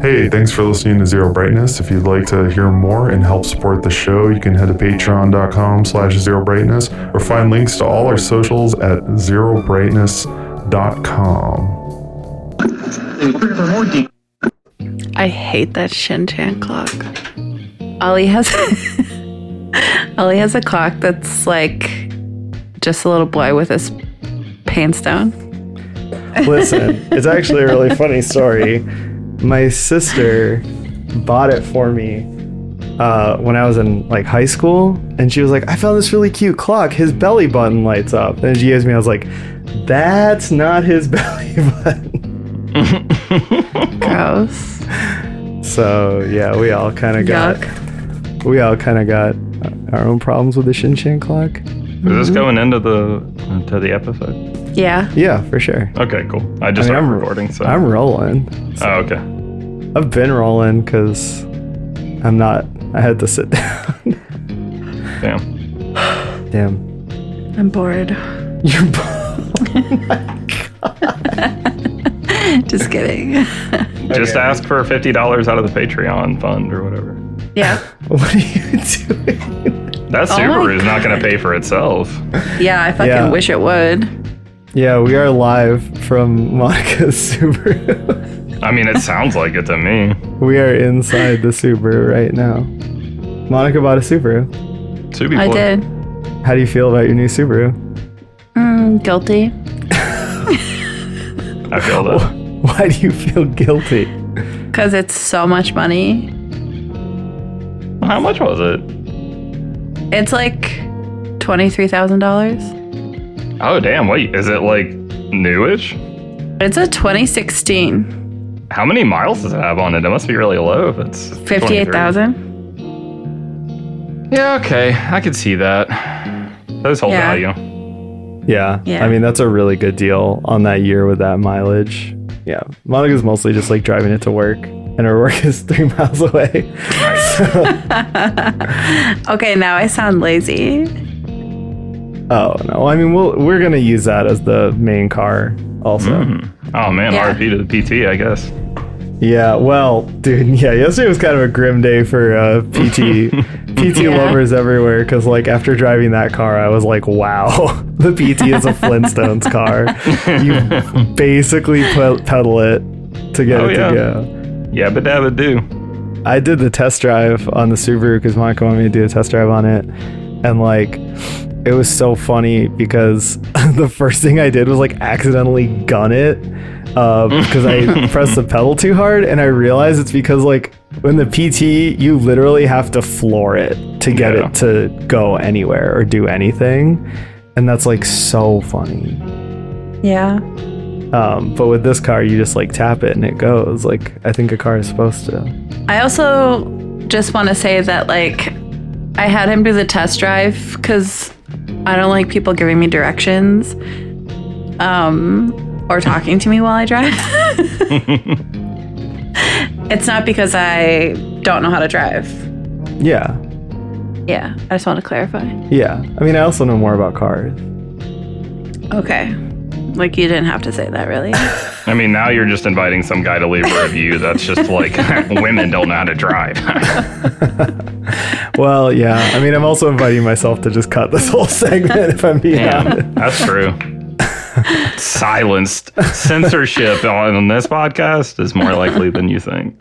Hey, thanks for listening to Zero Brightness. If you'd like to hear more and help support the show, you can head to patreon.com slash zero brightness or find links to all our socials at zerobrightness.com. I hate that Shin Chan clock. Ollie has Ollie has a clock that's like just a little boy with his pants down. Listen, it's actually a really funny story. My sister bought it for me uh, when I was in like high school, and she was like, "I found this really cute clock. His belly button lights up." And she gives me, I was like, "That's not his belly button." Gross. So yeah, we all kind of got we all kind of got uh, our own problems with the Shin Chan clock. Is this mm-hmm. going into the uh, to the episode? Yeah. Yeah, for sure. Okay, cool. I just I mean, I'm recording, so I'm rolling. oh, okay. I've been rolling because I'm not. I had to sit down. Damn. Damn. I'm bored. You're. Bored. Oh just kidding. Just ask for fifty dollars out of the Patreon fund or whatever. Yeah. what are you doing? That Oh is not going to pay for itself. Yeah, I fucking Yeah. wish it would. Yeah, we are live from Monica's Subaru. I mean, it sounds like it to me. we are inside the Subaru right now. Monica bought a Subaru. Subi I boy. did. How do you feel about your new Subaru? Mm, guilty. I feel that. Why do you feel guilty? Because it's so much money. How much was it? It's like $23,000. Oh, damn. Wait, is it like newish? It's a 2016. How many miles does it have on it? It must be really low if it's 23. 58,000. Yeah, okay. I could see that. Those hold Yeah. value. Yeah. Yeah. I mean, that's a really good deal on that year with that mileage. Yeah. Monica's mostly just like driving it to work, and her work is three miles away. Okay, now I sound lazy. Oh, no. I mean, we'll, we're going to use that as the main car also. Mhm. Oh, man. Yeah. RP to the PT, I guess. Yeah, well, dude, yeah, yesterday was kind of a grim day for uh, PT PT Yeah. lovers everywhere because, like, after driving that car, I was like, wow, the PT is a Flintstones car. You basically pe- pedal it to get Oh, it yeah. to go. Yeah, but that would do. I did the test drive on the Subaru because Monica wanted me to do a test drive on it, and like, it was so funny because the first thing I did was like accidentally gun it uh, because I pressed the pedal too hard, and I realized it's because like when the PT you literally have to floor it to get Yeah. it to go anywhere or do anything, and that's like so funny. Yeah. Um, but with this car, you just like tap it and it goes. Like I think a car is supposed to. I also just want to say that, like, I had him do the test drive because I don't like people giving me directions um, or talking to me while I drive. it's not because I don't know how to drive. Yeah, Yeah, I just want to clarify. yeah. I mean, I also know more about cars. Okay. Like, you didn't have to say that, really. I mean, now you're just inviting some guy to leave a review that's just like women don't know how to drive. Well, yeah. I mean, I'm also inviting myself to just cut this whole segment if I'm being Damn, honest. that's true. Silenced censorship on this podcast is more likely than you think.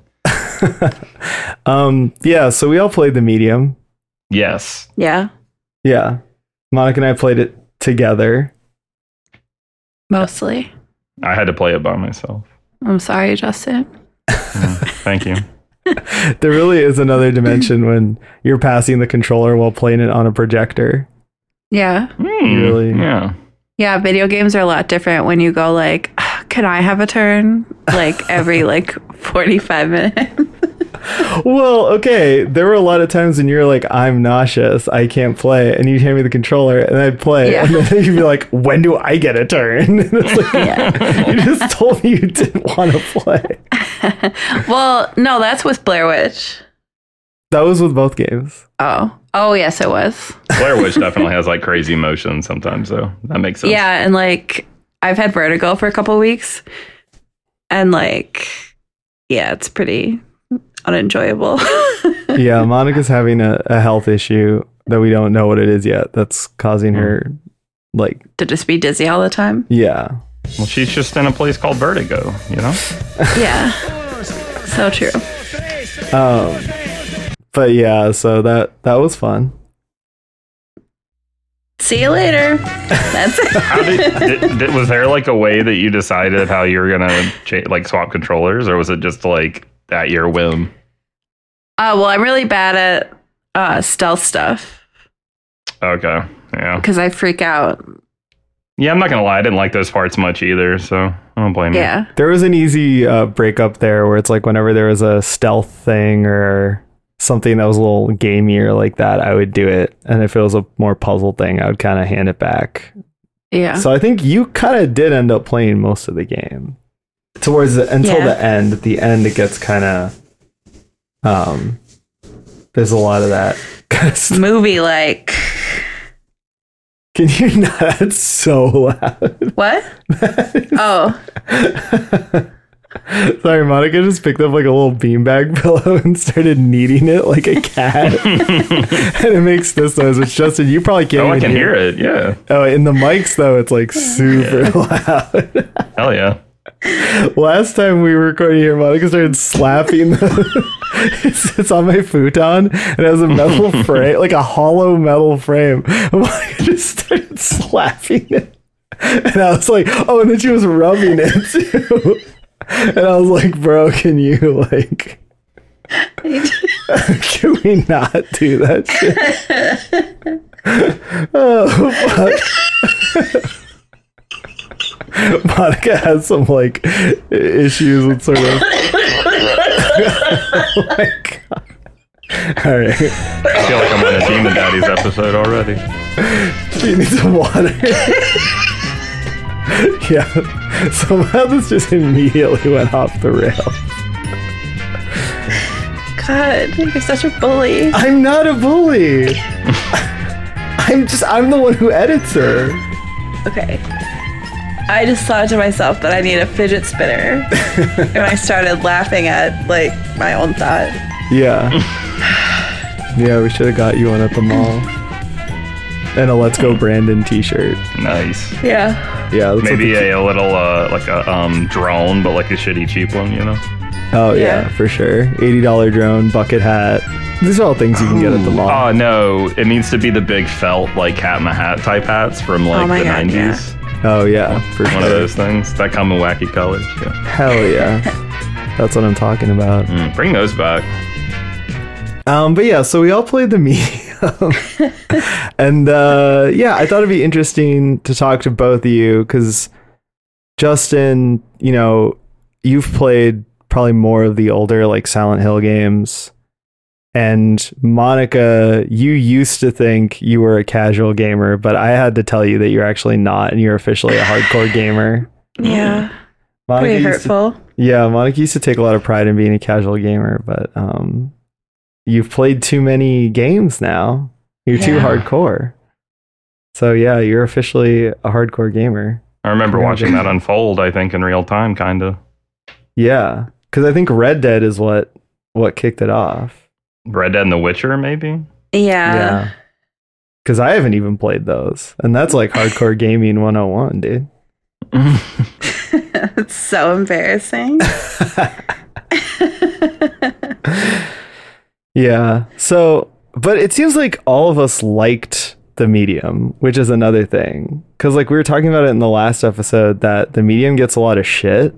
Um, yeah. So we all played the medium. Yes. yeah, Yeah, Monica and I played it together. Mostly. I had to play it by myself. I'm sorry, Justin. Thank you. There really is another dimension when you're passing the controller while playing it on a projector. Yeah. Hmm, Really? Yeah. Yeah, video games are a lot different when you go like, can I have a turn? Like every like 45 minutes. Well, okay. There were a lot of times when you're like, "I'm nauseous, I can't play," and you'd hand me the controller, and I'd play, Yeah. and then you'd be like, "When do I get a turn?" And it's like, Yeah. you just told me you didn't want to play. Well, no, that's with Blair Witch. That was with both games. Oh. Oh, yes, it was. Blair Witch definitely has like crazy motion sometimes, though. That makes sense. Yeah, and like I've had vertigo for a couple weeks. And like yeah, it's pretty unenjoyable. yeah, Monica's having a, a health issue that we don't know what it is yet. That's causing her, like, to just be dizzy all the time. yeah. Well, she's just in a place called Vertigo, you know? Yeah. so true. Um, but yeah, so that that was fun. See you later. That's it. Did, did, did- was there like a way that you decided how you were gonna cha- like swap controllers, or was it just like at your whim? Uh, well, I'm really bad at uh, stealth stuff Okay, yeah, because I freak out. yeah. I'm not gonna lie, I didn't like those parts much either, so I don't blame you. Yeah. There was an easy uh, breakup there where it's like whenever there was a stealth thing or something that was a little gamier like that, I would do it. And if it was a more puzzle thing, I would kind of hand it back. Yeah. So I think you kind of did end up playing most of the game towards the until Yeah. the end. At the end, it gets kind of um. There's a lot of that. kind of. Movie like. Can you not? That's so loud. What? Oh. Sorry, Monica just picked up like a little beanbag pillow and started kneading it like a cat, and it makes this noise. Which Justin, you probably can't. Oh, I can hear it. Yeah, Oh, in the mics though, it's like super loud. hell yeah. Last time we were recording here, Monica started slapping the. it's, it's on my futon and it has a metal frame, like a hollow metal frame. Monica just started slapping it. And I was like, oh, and then she was rubbing it too. And I was like, bro, can you, like, can we not do that shit? oh, fuck. Monica has some like issues with sort of. oh my god! All right, I feel like I'm on a Demon Daddies episode already. she needs some water. yeah, somehow this just immediately went off the rails. God, you're such a bully. I'm not a bully. I'm just I'm the one who edits her. Okay. I just thought to myself that I need a fidget spinner. and I started laughing at like my own thought. Yeah. yeah, we should have got you one at the mall. And a Let's Go Brandon t-shirt. Nice. Yeah. Yeah, that's what Maybe a, a little uh, like a um, drone, but like a shitty cheap one, you know? Oh yeah. Yeah. for sure. Eighty dollar drone, bucket hat. These are all things you can get at the mall. Oh no, it needs to be the big felt like Cat in the Hat type hats from like Oh my the God, nineties. Oh yeah, for One sure. of those things that come in wacky colors. Yeah. Hell yeah. That's what I'm talking about. Mm, bring those back. Um, but yeah, so we all played the medium, and uh, yeah, I thought it'd be interesting to talk to both of you because Justin, you know, you've played probably more of the older like Silent Hill games, and Monica, you used to think you were a casual gamer, but I had to tell you that you're actually not, and you're officially a hardcore gamer. Yeah. Monica Pretty used to- hurtful. yeah, Monica used to take a lot of pride in being a casual gamer, but um, you've played too many games now. You're too hardcore. So yeah, you're officially a hardcore gamer. I remember watching that unfold. I think in real time, kind of. Yeah, because I think Red Dead is what what kicked it off. Red Dead and The Witcher, maybe. Yeah. Yeah. Because I haven't even played those, and that's like hardcore gaming 101, dude. it's so embarrassing. Yeah. So, but it seems like all of us liked the medium, which is another thing. Cause like we were talking about it in the last episode that the medium gets a lot of shit.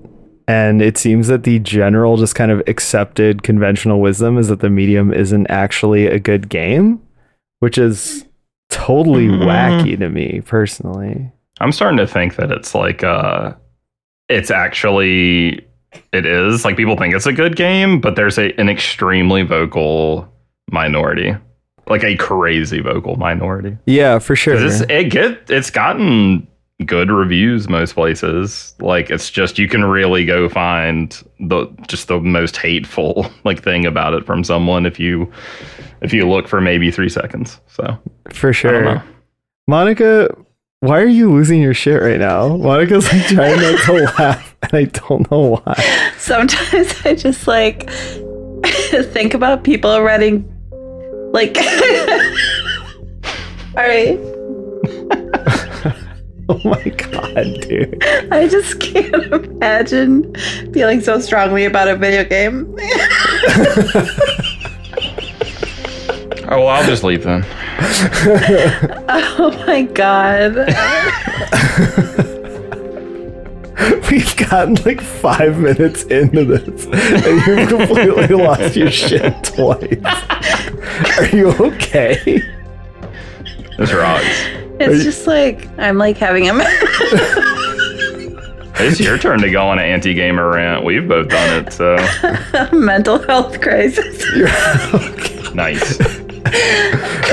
And it seems that the general, just kind of accepted conventional wisdom is that the medium isn't actually a good game, which is totally Mhm. wacky to me personally. I'm starting to think that it's like uh it's actually it is like people think it's a good game, but there's a an extremely vocal minority. Like a crazy vocal minority. Yeah, for sure. It's, it get it's gotten good reviews most places. Like it's just you can really go find the just the most hateful like thing about it from someone if you if you look for maybe three seconds. So For sure. Monica, why are you losing your shit right now? Monica's like trying not to laugh, and I don't know why. Sometimes I just like think about people running like All right. Oh my god, dude. I just can't imagine feeling so strongly about a video game. Oh well, I'll just leave then. oh my god. We've gotten like five minutes into this, and you've completely lost your shit twice. Are you okay? This rocks. It's just like I'm like having a It's your turn to go on an anti-gamer rant. We've both done it, so mental health crisis. Okay. nice.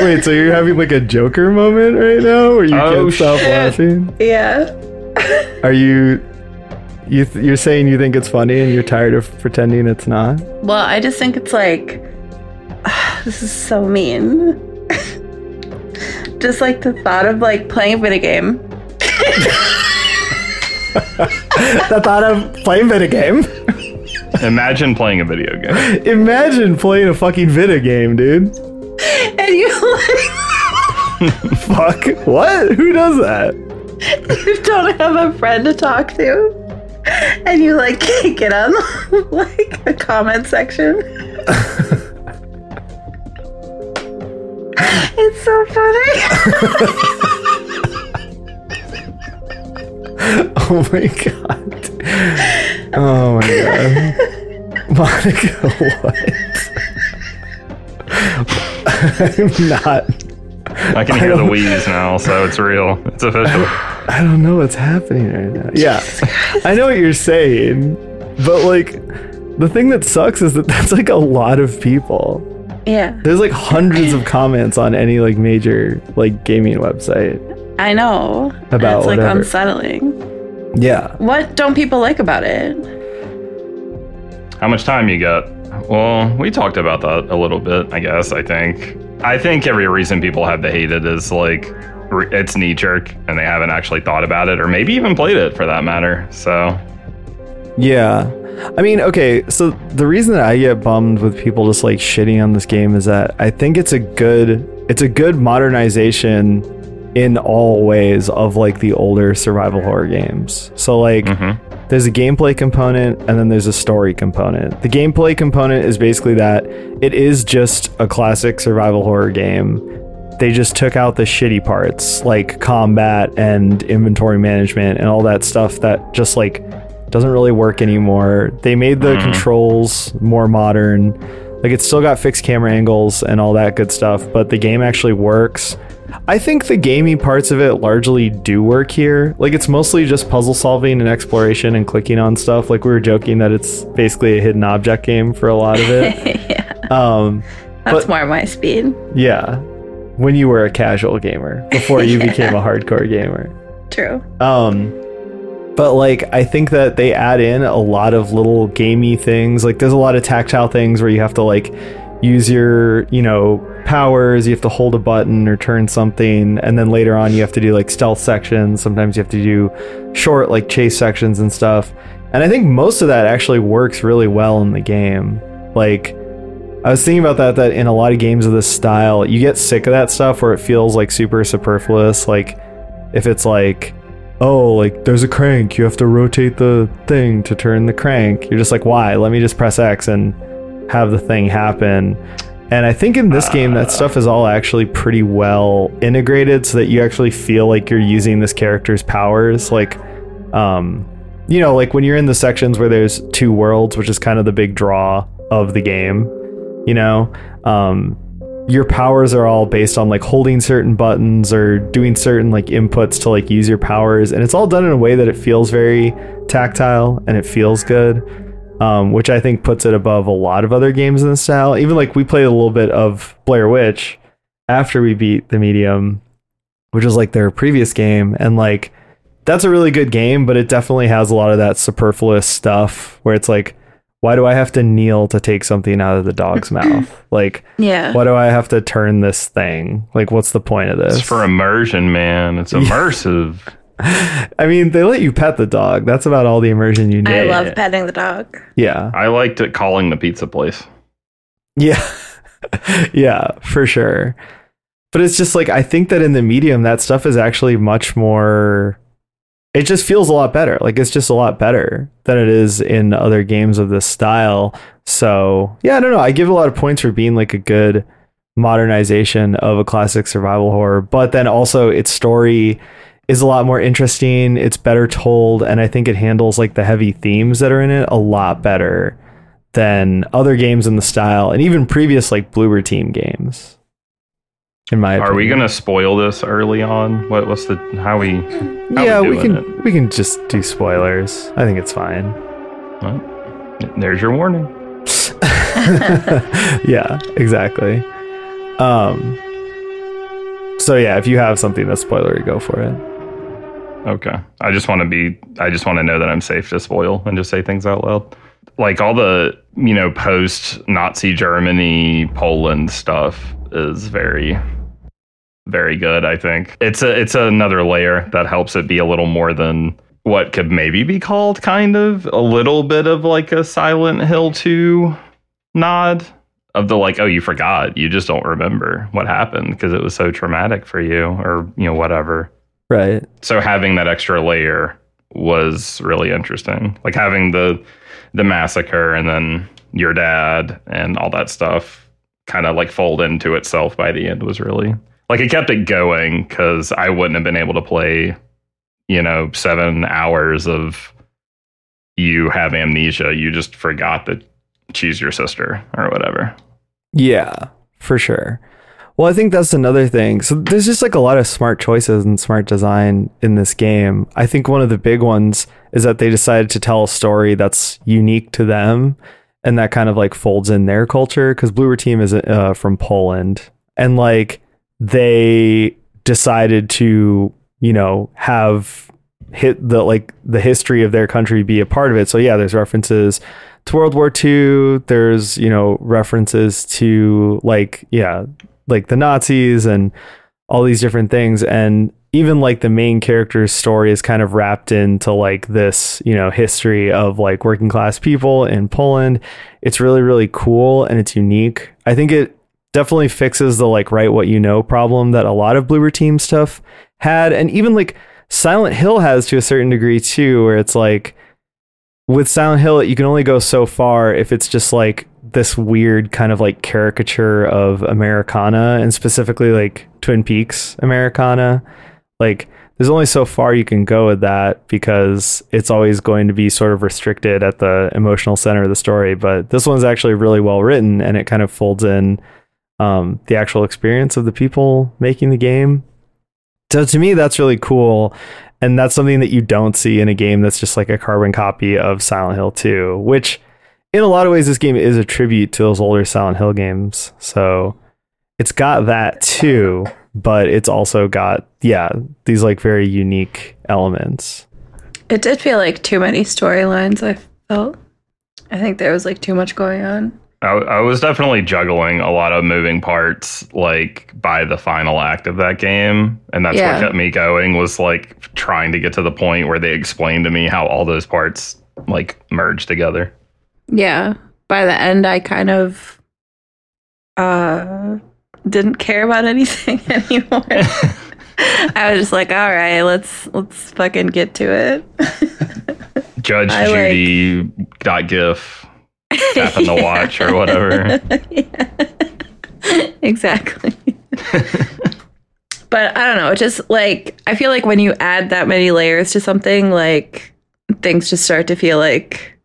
Wait, so you're having like a Joker moment right now, where you Oh, can't stop shit. laughing? Yeah. Are you? You th- you're saying you think it's funny, and you're tired of pretending it's not? Well, I just think it's like this is so mean. Just like the thought of like playing a video game. the thought of playing video game. Imagine playing a video game. Imagine playing a fucking video game, dude. And you like Fuck. What? Who does that? you don't have a friend to talk to. And you like can't get on like a comment section. it's so funny. Oh my god. Oh my god. Monica, what? I'm not. I can hear the wheeze now, so it's real. It's official. I don't know what's happening right now. Yeah. I know what you're saying, but like, the thing that sucks is that that's like a lot of people. Yeah, There's like hundreds of comments on any like major like gaming website. I know. About it's like unsettling. Yeah. What don't people like about it? How much time you got? Well, we talked about that a little bit, I guess, I think. I think every reason people have to hate it is like it's knee jerk and they haven't actually thought about it or maybe even played it for that matter. So, Yeah. I mean, okay, so the reason that I get bummed with people just like shitting on this game is that I think it's a good it's a good modernization in all ways of like the older survival horror games. So like mhm. there's a gameplay component and then there's a story component. The gameplay component is basically that it is just a classic survival horror game. They just took out the shitty parts like combat and inventory management and all that stuff that just like doesn't really work anymore. They made the controls more modern. Like it's still got fixed camera angles and all that good stuff, but the game actually works. I think the gaming parts of it largely do work here. Like it's mostly just puzzle solving and exploration and clicking on stuff. Like we were joking that it's basically a hidden object game for a lot of it. yeah, um, that's But- more my speed. yeah, when you were a casual gamer before you became a hardcore gamer. True. Um, but like I think that they add in a lot of little gamey things. Like there's a lot of tactile things where you have to like use your you know powers. You have to hold a button or turn something, and then later on you have to do like stealth sections. Sometimes you have to do short like chase sections and stuff. And I think most of that actually works really well in the game. Like I was thinking about that that in a lot of games of this style, you get sick of that stuff where it feels like super superfluous. Like if it's like, oh, like there's a crank, you have to rotate the thing to turn the crank. You're just like, why? Let me just press X and have the thing happen. And I think in this game, that stuff is all actually pretty well integrated so that you actually feel like you're using this character's powers. Like, um, you know, like when you're in the sections where there's two worlds, which is kind of the big draw of the game, you know, um, your powers are all based on like holding certain buttons or doing certain like inputs to like use your powers. And it's all done in a way that it feels very tactile and it feels good. Um, which I think puts it above a lot of other games in the style. Even like we played a little bit of Blair Witch after we beat the medium, which was like their previous game, and like that's a really good game, but it definitely has a lot of that superfluous stuff where it's like, why do I have to kneel to take something out of the dog's mouth? Like, Yeah. why do I have to turn this thing? Like, what's the point of this? It's for immersion, man. It's immersive. I mean, they let you pet the dog. That's about all the immersion you need. I love petting the dog. yeah. I liked it calling the pizza place. Yeah. yeah, for sure. But it's just like I think that in the medium that stuff is actually much more it just feels a lot better. Like it's just a lot better than it is in other games of this style. So, yeah, I don't know. I give a lot of points for being like a good modernization of a classic survival horror, but then also its story is a lot more interesting, it's better told, and I think it handles like the heavy themes that are in it a lot better than other games in the style and even previous like Bloober Team games. In my Are we gonna spoil this early on? What, what's the how we? how Yeah, we doing can we can just do spoilers. I think it's fine. Well, there's your warning. yeah, exactly. Um So yeah, if you have something that's spoilery, go for it. Okay. I just want to be. I just want to know that I'm safe to spoil and just say things out loud. Like all the you know post Nazi Germany Poland stuff is very very good. I think it's a it's another layer that helps it be a little more than what could maybe be called kind of a little bit of like a Silent Hill 2 nod of the like oh you forgot you just don't remember what happened because it was so traumatic for you or you know whatever Right. so having that extra layer was really interesting like having the the massacre and then your dad and all that stuff kind of like fold into itself by the end was really like it kept it going because i wouldn't have been able to play you know seven hours of you have amnesia you just forgot that she's your sister or whatever Yeah, for sure. Well, I think that's another thing. So there's just like a lot of smart choices and smart design in this game. I think one of the big ones is that they decided to tell a story that's unique to them and that kind of like folds in their culture because Bloober Team is uh, from Poland and like they decided to, you know, have hit the like the history of their country be a part of it. So yeah, there's references to World War II. There's, you know, references to like, yeah, like the Nazis and all these different things. And even like the main character's story is kind of wrapped into like this, you know, history of like working class people in Poland. It's really, really cool and it's unique. I think it definitely fixes the like write what you know problem that a lot of Bloober Team stuff had. And even like Silent Hill has to a certain degree too, where it's like, with Silent Hill, you can only go so far if it's just like this weird kind of like caricature of Americana and specifically like Twin Peaks Americana. Like, there's only so far you can go with that because it's always going to be sort of restricted at the emotional center of the story. But this one's actually really well written and it kind of folds in um, the actual experience of the people making the game. So to me, that's really cool and that's something that you don't see in a game that's just like a carbon copy of Silent Hill 2, which in a lot of ways this game is a tribute to those older Silent Hill games. So it's got that too, but it's also got yeah, these like very unique elements. It did feel like too many storylines, I felt. I think there was like too much going on. I, I was definitely juggling a lot of moving parts like by the final act of that game and that's Yeah. what kept me going was like trying to get to the point where they explained to me how all those parts like merge together Yeah. By the end I kind of uh didn't care about anything anymore. I was just like, all right, let's let's fucking get to it. judge I like- judy dot gif tapping the watch or whatever exactly. but I don't know, just like I feel like when you add that many layers to something, like things just start to feel like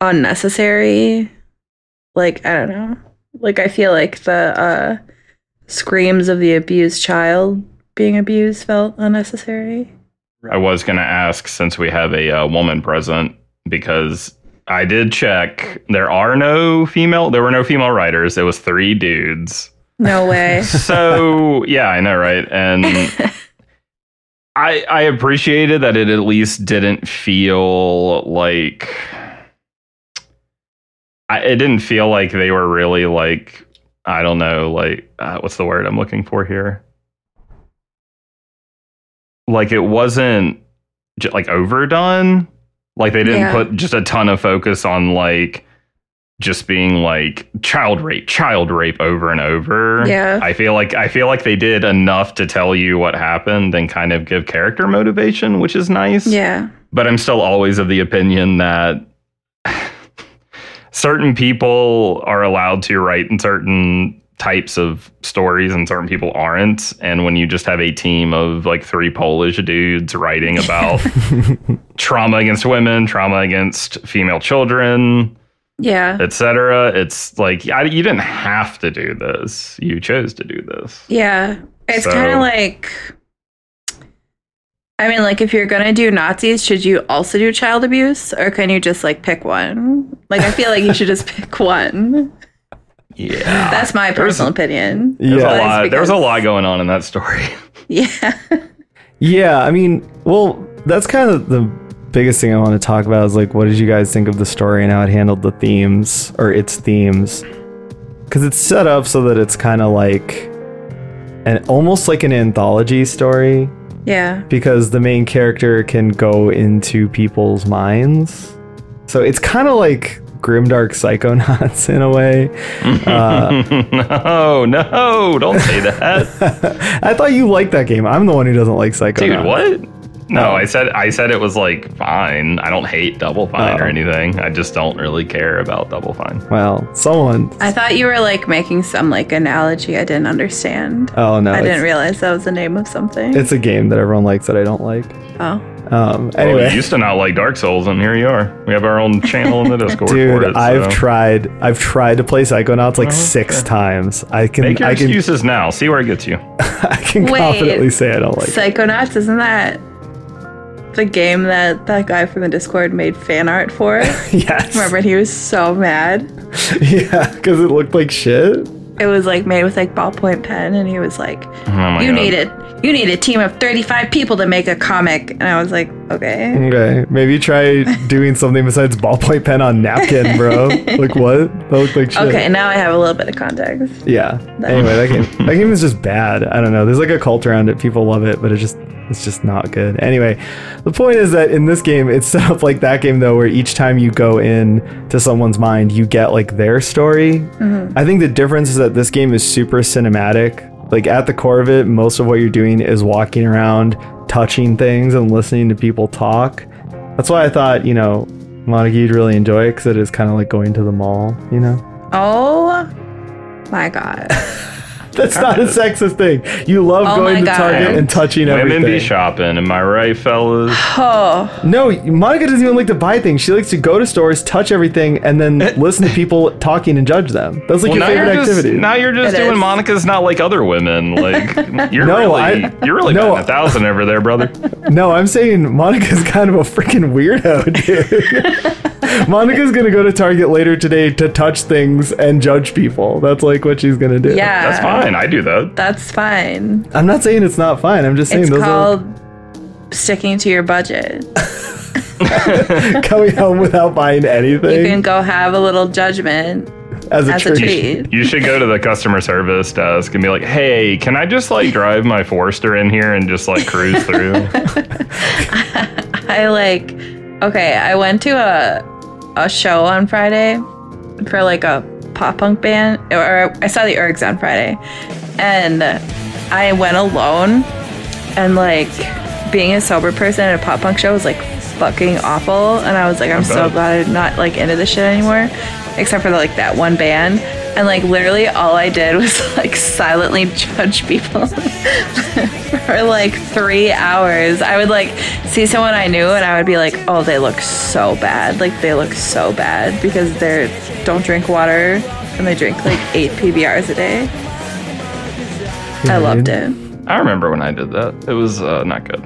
unnecessary. Like I don't know. Like I feel like the uh screams of the abused child being abused felt unnecessary. i was going to ask since we have a uh, woman present because i did check there are no female there were no female writers it was three dudes No way. so yeah, I know, right? And I I appreciated that it at least didn't feel like I, it didn't feel like they were really like I don't know, like uh, what's the word I'm looking for here? Like it wasn't like overdone. Like they didn't Yeah. put just a ton of focus on like just being like child rape, child rape over and over. Yeah. I feel like I feel like they did enough to tell you what happened and kind of give character motivation, which is nice Yeah. but I'm still always of the opinion that certain people are allowed to write in certain types of stories and certain people aren't. And when you just have a team of like three Polish dudes writing about trauma against women, trauma against female children, Yeah. etc., it's like I, you didn't have to do this. You chose to do this. Yeah. It's So- kind of like I mean, like if you're gonna do Nazis, should you also do child abuse, or can you just like pick one? Like, I feel like you should just pick one. Yeah. That's my personal opinion. There's Yeah. a But it's lot. There was a lot going on in that story. Yeah. Yeah, I mean, well, that's kind of the biggest thing I want to talk about is like, what did you guys think of the story and how it handled the themes or its themes? Because it's set up so that it's kind of like an almost like an anthology story Yeah. because the main character can go into people's minds. So it's kind of like grimdark psychonauts in a way. Uh, no, no, don't say that. I thought you liked that game. I'm the one who doesn't like psychonauts. Dude, what? No. I said I said it was like fine. I don't hate Double Fine or Oh. anything. I just don't really care about Double Fine. Well, someone. I thought you were like making some like analogy I didn't understand. Oh no, I didn't realize that was the name of something. It's a game that everyone likes that I don't like. oh. Um, Well, anyway, you used to not like Dark Souls, and here you are. We have our own channel in the Discord for dude, it. I've tried. I've tried to play Psychonauts like Oh, six okay. times. I can. Make your I can. excuses now. See where it gets you. I can Wait. confidently say I don't like. it. Psychonauts, isn't that the game that that guy from the Discord made fan art for? yes. Remember, and he was so mad. Yeah, because it looked like shit. It was like made with like ballpoint pen, and he was like, Oh "You God. need it. You need a team of thirty-five people to make a comic." And I was like, "Okay." Okay, maybe try doing something besides ballpoint pen on napkin, bro. like what? That looked like shit. Okay, now I have a little bit of context. Yeah. Anyway, that game that game is just bad. I don't know. There's like a cult around it. People love it, but it just it's just not good. Anyway, the point is that in this game, it's set up like that game though, where each time you go in to someone's mind, you get like their story. Mm-hmm. I think the difference is that this game is super cinematic. Like at the core of it, most of what you're doing is walking around, touching things, and listening to people talk. That's why I thought, you know, Monica, you'd really enjoy it because it is kind of like going to the mall, you know? Oh my god! That's not a sexist thing. You love Oh going to God. Target and touching everything. Women everything. be shopping. Am I right, fellas? Oh, no, Monica doesn't even like to buy things. She likes to go to stores, touch everything, and then eh. listen to people talking and judge them. That's like Well, your now favorite you're, just, activity. now you're just It doing is. Monica's not like other women. Like you're No, really, I- you're really no. batting a thousand over there, brother. no, I'm saying Monica's kind of a freaking weirdo, dude. Monica's gonna go to Target later today to touch things and judge people. That's like what she's gonna do. yeah. That's fine. I do that. That's fine. I'm not saying it's not fine. I'm just saying It's those called sticking to your budget. are coming home without buying anything. You can go have a little judgment as a as a treat. treat. You should go to the customer service desk and be like, "Hey, can I just like drive my Forester in here and just like cruise through?" I like okay, I went to a a show on Friday for like a pop punk band or I saw the Ergs on Friday. And I went alone and like being a sober person at a pop punk show was like fucking awful and I was like I'm so glad I'm not like into this shit anymore except for like that one band and like literally all I did was like silently judge people for like three hours. I would like see someone I knew and I would be like, oh, they look so bad. Like they look so bad because they're don't drink water and they drink like eight PBRs a day. I loved it. I remember when I did that. It was uh, not good.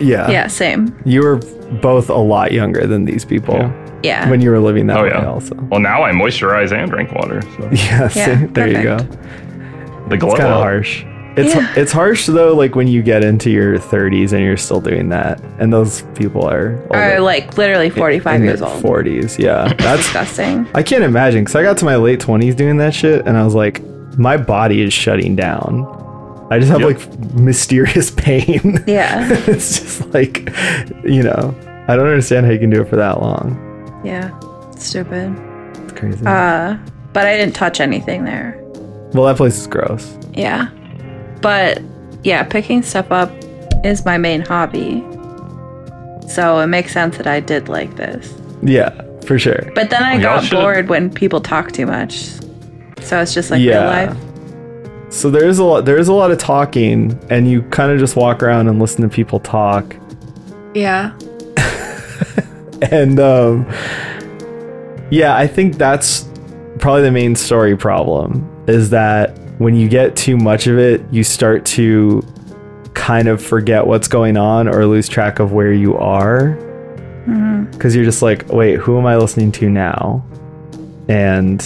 Yeah. Yeah, same. You were both a lot younger than these people Yeah. Yeah. when you were living that Oh way yeah. also. Well, now I moisturize and drink water. So Yeah, Yeah, there you go. the glow It's kind of harsh. It's Yeah. it's harsh though, like when you get into your 30s and you're still doing that, and those people are Or like literally 45 in years their old. 40s. Yeah, that's Disgusting. I can't imagine because I got to my late 20s doing that shit, and I was like, my body is shutting down. I just have Yep. like mysterious pain. Yeah. it's just like, you know, I don't understand how you can do it for that long. Yeah. Stupid. It's crazy. Uh, but I didn't touch anything there. well, that place is gross. Yeah. But yeah, picking stuff up is my main hobby. So it makes sense that I did like this. Yeah, for sure. But then I Y'all got bored when people talk too much. So it's just like Yeah. real life. So there's a lot. There's a lot of talking, and you kind of just walk around and listen to people talk. Yeah. and um, yeah, I think that's probably the main story problem is that when you get too much of it, you start to kind of forget what's going on or lose track of where you are because you're just like, wait, who am I listening to now? And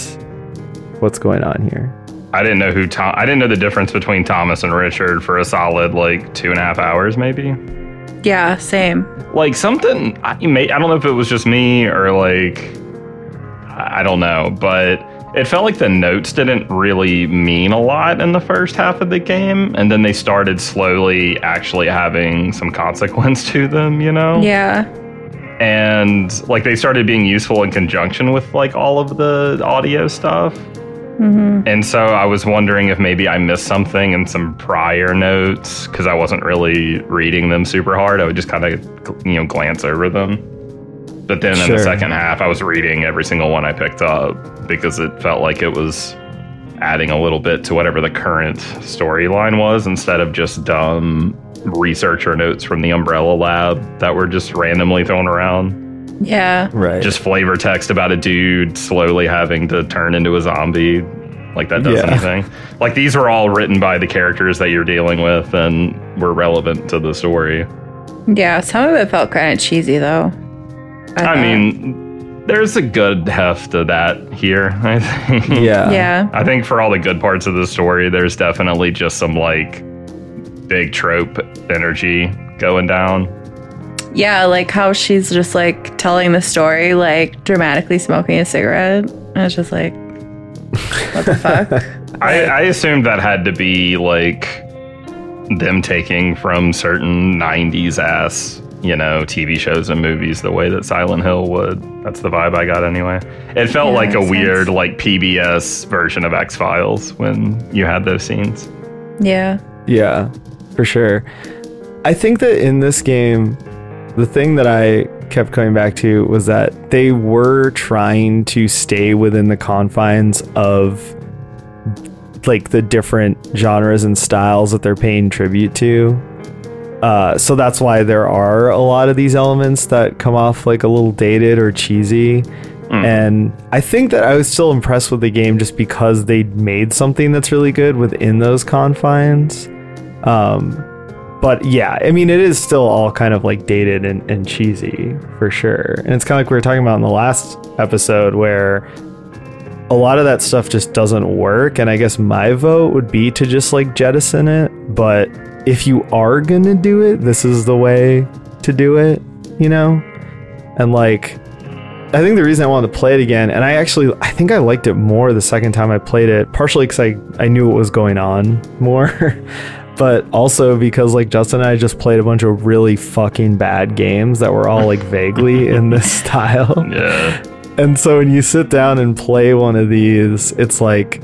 what's going on here? I didn't know who Tom. I didn't know the difference between Thomas and Richard for a solid like two and a half hours, maybe. Yeah, same. Like something. I, may, I don't know if it was just me or like. I I don't know, but it felt like the notes didn't really mean a lot in the first half of the game, and then they started slowly actually having some consequence to them. You know. Yeah. and like they started being useful in conjunction with like all of the audio stuff. Mm-hmm. And so I was wondering if maybe I missed something in some prior notes because I wasn't really reading them super hard. I would just kind of you know glance over them. But then in the second half, I was reading every single one I picked up because it felt like it was adding a little bit to whatever the current storyline was instead of just dumb researcher notes from the Umbrella Lab that were just randomly thrown around. Yeah. Right. Just flavor text about a dude slowly having to turn into a zombie. Like that does Yeah. anything. Like these were all written by the characters that you're dealing with and were relevant to the story. Yeah. Some of it felt kind of cheesy though. I thought. mean, there's a good heft to that here, I think. yeah. yeah. I think for all the good parts of the story, there's definitely just some like big trope energy going down. Yeah, like how she's just like telling the story, like dramatically smoking a cigarette. And it's just like, what the fuck? I, I assumed that had to be like them taking from certain 90s ass, you know, TV shows and movies the way that Silent Hill would. That's the vibe I got anyway. It felt Yeah, like a makes weird, sense. like PBS version of X Files when you had those scenes. Yeah. Yeah, for sure. I think that in this game, the thing that I kept coming back to was that they were trying to stay within the confines of like the different genres and styles that they're paying tribute to. Uh, so that's why there are a lot of these elements that come off like a little dated or cheesy. And I think that I was still impressed with the game just because they made something that's really good within those confines. Um, but yeah, I mean, it is still all kind of like dated and, and cheesy for sure. And it's kind of like we were talking about in the last episode where a lot of that stuff just doesn't work. And I guess my vote would be to just like jettison it. But if you are going to do it, this is the way to do it, you know? And like, I think the reason I wanted to play it again, and I actually, I think I liked it more the second time I played it, partially because I, I knew what was going on more, but also because like Justin and I just played a bunch of really fucking bad games that were all like vaguely in this style. Yeah. And so when you sit down and play one of these, it's like,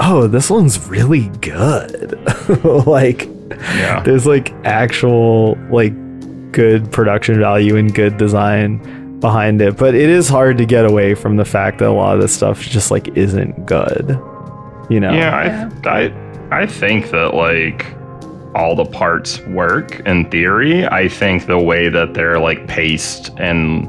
oh, this one's really good. like, Yeah. there's like actual like good production value and good design behind it but it is hard to get away from the fact that a lot of this stuff just like isn't good you know Yeah, I, I I think that like all the parts work in theory. I think the way that they're like paced and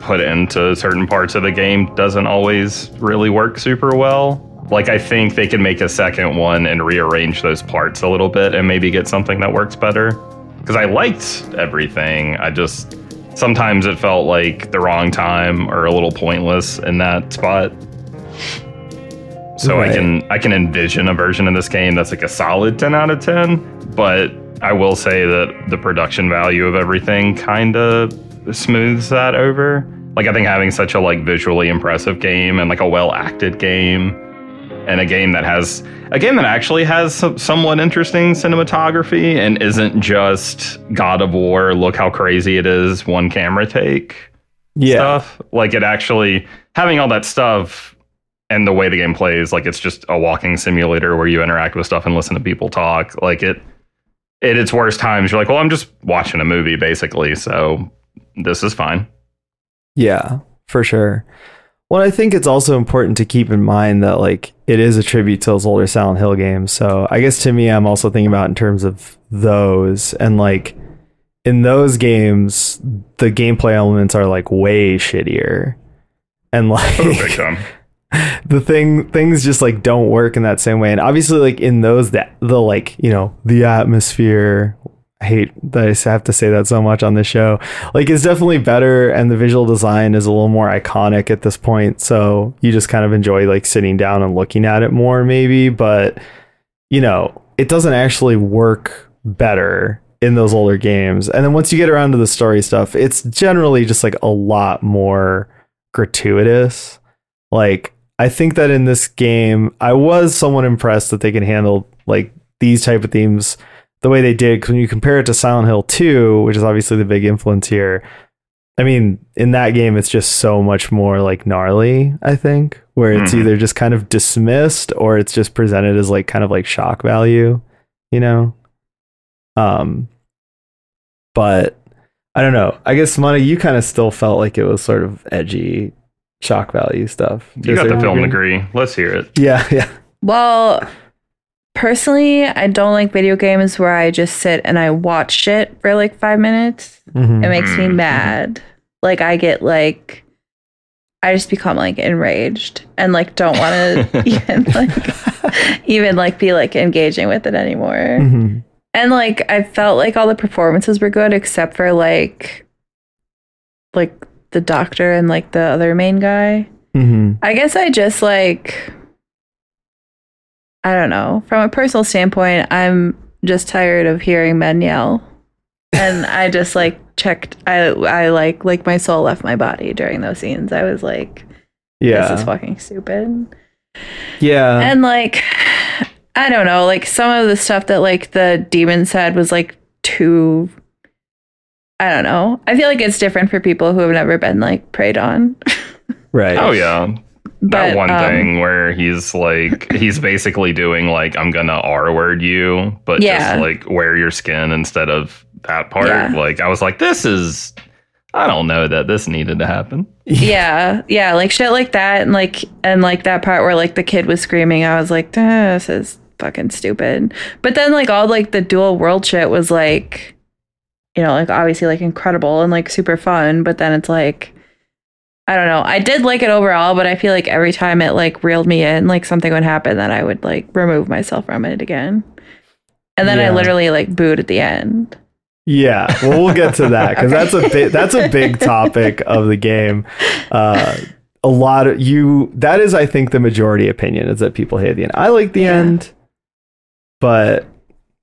put into certain parts of the game doesn't always really work super well. Like I think they can make a second one and rearrange those parts a little bit and maybe get something that works better. Because I liked everything. I just sometimes it felt like the wrong time or a little pointless in that spot. So Right. I can I can envision a version of this game that's like a solid 10 out of 10, but I will say that the production value of everything kind of smooths that over. Like I think having such a like visually impressive game and like a well acted game and a game that has a game that actually has some, somewhat interesting cinematography and isn't just God of War look how crazy it is one camera take Yeah. stuff. Like it actually having all that stuff and the way the game plays, like it's just a walking simulator where you interact with stuff and listen to people talk. Like it, at its worst times, you're like, well, I'm just watching a movie basically, so this is fine. Yeah, for sure. Well, I think it's also important to keep in mind that like it is a tribute to those older Silent Hill games. So I guess to me, I'm also thinking about in terms of those and like in those games, the gameplay elements are like way shittier, and oh, like Oh, time. the thing things just like don't work in that same way. And obviously like in those that the like you know the atmosphere I hate that I have to say that so much on this show like it's definitely better and the visual design is a little more iconic at this point. So you just kind of enjoy like sitting down and looking at it more maybe. But you know it doesn't actually work better in those older games. And then once you get around to the story stuff it's generally just like a lot more gratuitous. Like I think that in this game, I was somewhat impressed that they can handle like these type of themes the way they did. Because when you compare it to Silent Hill 2, which is obviously the big influence here, I mean, in that game, it's just so much more like gnarly. I think where it's Mhm. either just kind of dismissed or it's just presented as like kind of like shock value, you know. Um, but I don't know. I guess Monty, you kind of still felt like it was sort of edgy shock value stuff. You To a got the certain film degree. degree. Let's hear it. Yeah, yeah. Well, personally, I don't like video games where I just sit and I watch shit for like five minutes. Mhm. It makes me Mhm. mad. Like I get like I just become like enraged and like don't want to even like even like be like engaging with it anymore. Mhm. And like I felt like all the performances were good except for like like the doctor and like the other main guy. Mhm. I guess I just like I don't know. From a personal standpoint, I'm just tired of hearing men yell. And I just like checked I I like like my soul left my body during those scenes. I was like Yeah. this is fucking stupid. yeah. and like I don't know, like some of the stuff that like the demon said was like too I don't know. I feel like it's different for people who have never been like preyed on. right. Oh yeah, that one um, thing where he's like he's basically doing like I'm gonna R word you, but Yeah. just like wear your skin instead of that part. Yeah. Like I was like, this is I don't know that this needed to happen. yeah yeah like shit like that and like and like that part where like the kid was screaming i was like "Ah, this is fucking stupid but then like all like the dual world shit was like you know like obviously like incredible and like super fun but then it's like i don't know i did like it overall but i feel like every time it like reeled me in like something would happen that i would like remove myself from it again and then Yeah. i literally like booed at the end Yeah. Well, we'll get to that because Okay. that's a big that's a big topic of the game. Uh, a lot of you that is I think the majority opinion is that people hate the end. I like the Yeah. end, but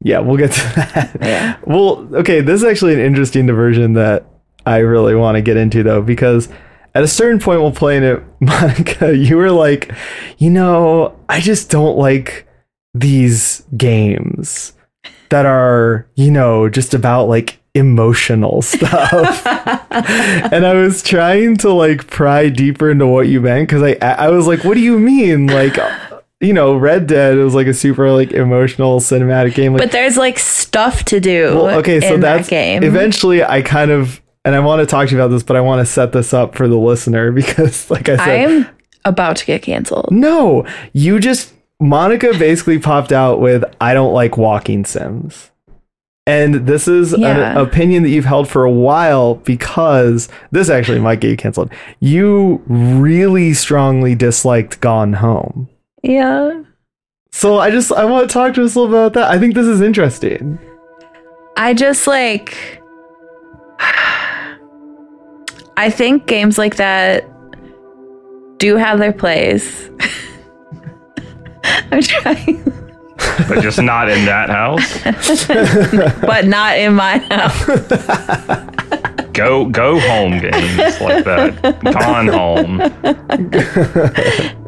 yeah, we'll get to that. Yeah. Well, okay, this is actually an interesting diversion that I really want to get into though because at a certain point while playing it, Monica, you were like, you know, I just don't like these games that are, you know, just about like emotional stuff. and I was trying to like pry deeper into what you meant because I I was like, what do you mean? Like you know, Red Dead is like a super like emotional cinematic game. Like but there's like stuff to do well, okay, so in that's that game Eventually, I kind of, and I want to talk to you about this, but I want to set this up for the listener because, like I said, I'm about to get canceled. no, you just Monica basically popped out with "I don't like walking sims," and this is Yeah. an opinion that you've held for a while because this actually might get you canceled. You really strongly disliked Gone Home. Yeah. So I just I want to talk to us a little about that. I think this is interesting. I just like I think games like that do have their place. I'm trying, but just not in that house. but not in my house. Go go home games like that. Gone home.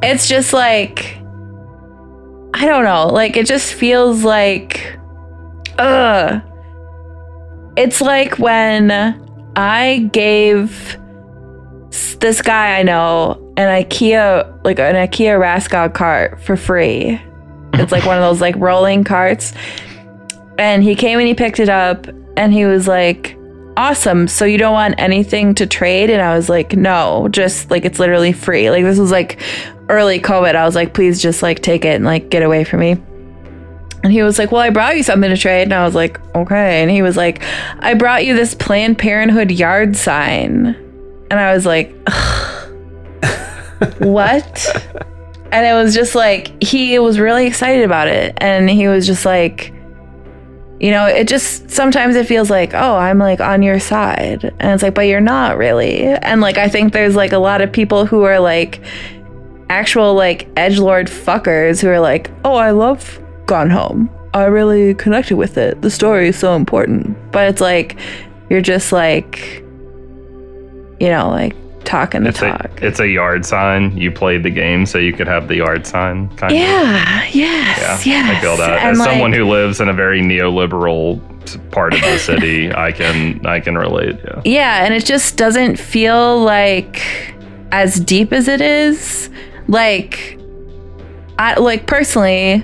It's just like I don't know. Like it just feels like ugh. It's like when I gave this guy I know an IKEA like an IKEA Raskog cart for free. It's like one of those like rolling carts. And he came and he picked it up and he was like, Awesome. So you don't want anything to trade? And I was like, No, just like it's literally free. Like this was like early COVID. I was like, please just like take it and like get away from me. And he was like, Well, I brought you something to trade. And I was like, Okay. And he was like, I brought you this Planned Parenthood yard sign. And I was like, What? and it was just like, he was really excited about it. And he was just like, you know, it just sometimes it feels like, oh, I'm like on your side. And it's like, but you're not really. And like, I think there's like a lot of people who are like actual like edge lord fuckers who are like, oh, I love Gone Home. I really connected with it. The story is so important. But it's like, you're just like, you know, like talking It's talk. a it's a yard sign. You played the game so you could have the yard sign. Kind of. yeah, yes, Yeah, yes. I feel that. And, As like- someone who lives in a very neoliberal part of the city, I can I can relate. Yeah. Yeah, and it just doesn't feel like as deep as it is. Like I like personally, I'm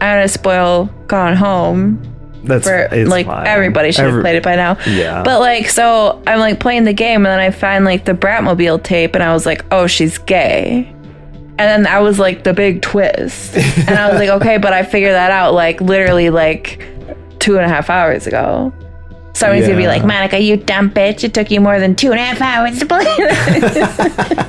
gonna spoil Gone Home That's for like fine. everybody should have played it by now. Yeah. But like so I'm like playing the game and then I find like the Bratmobile tape and I was like, oh she's gay. And then that was like the big twist. and I was like, okay, but I figured that out like literally like two and a half hours ago. Somebody's gonna be like, Monica, you dumb bitch. It took you more than two and a half hours to play that.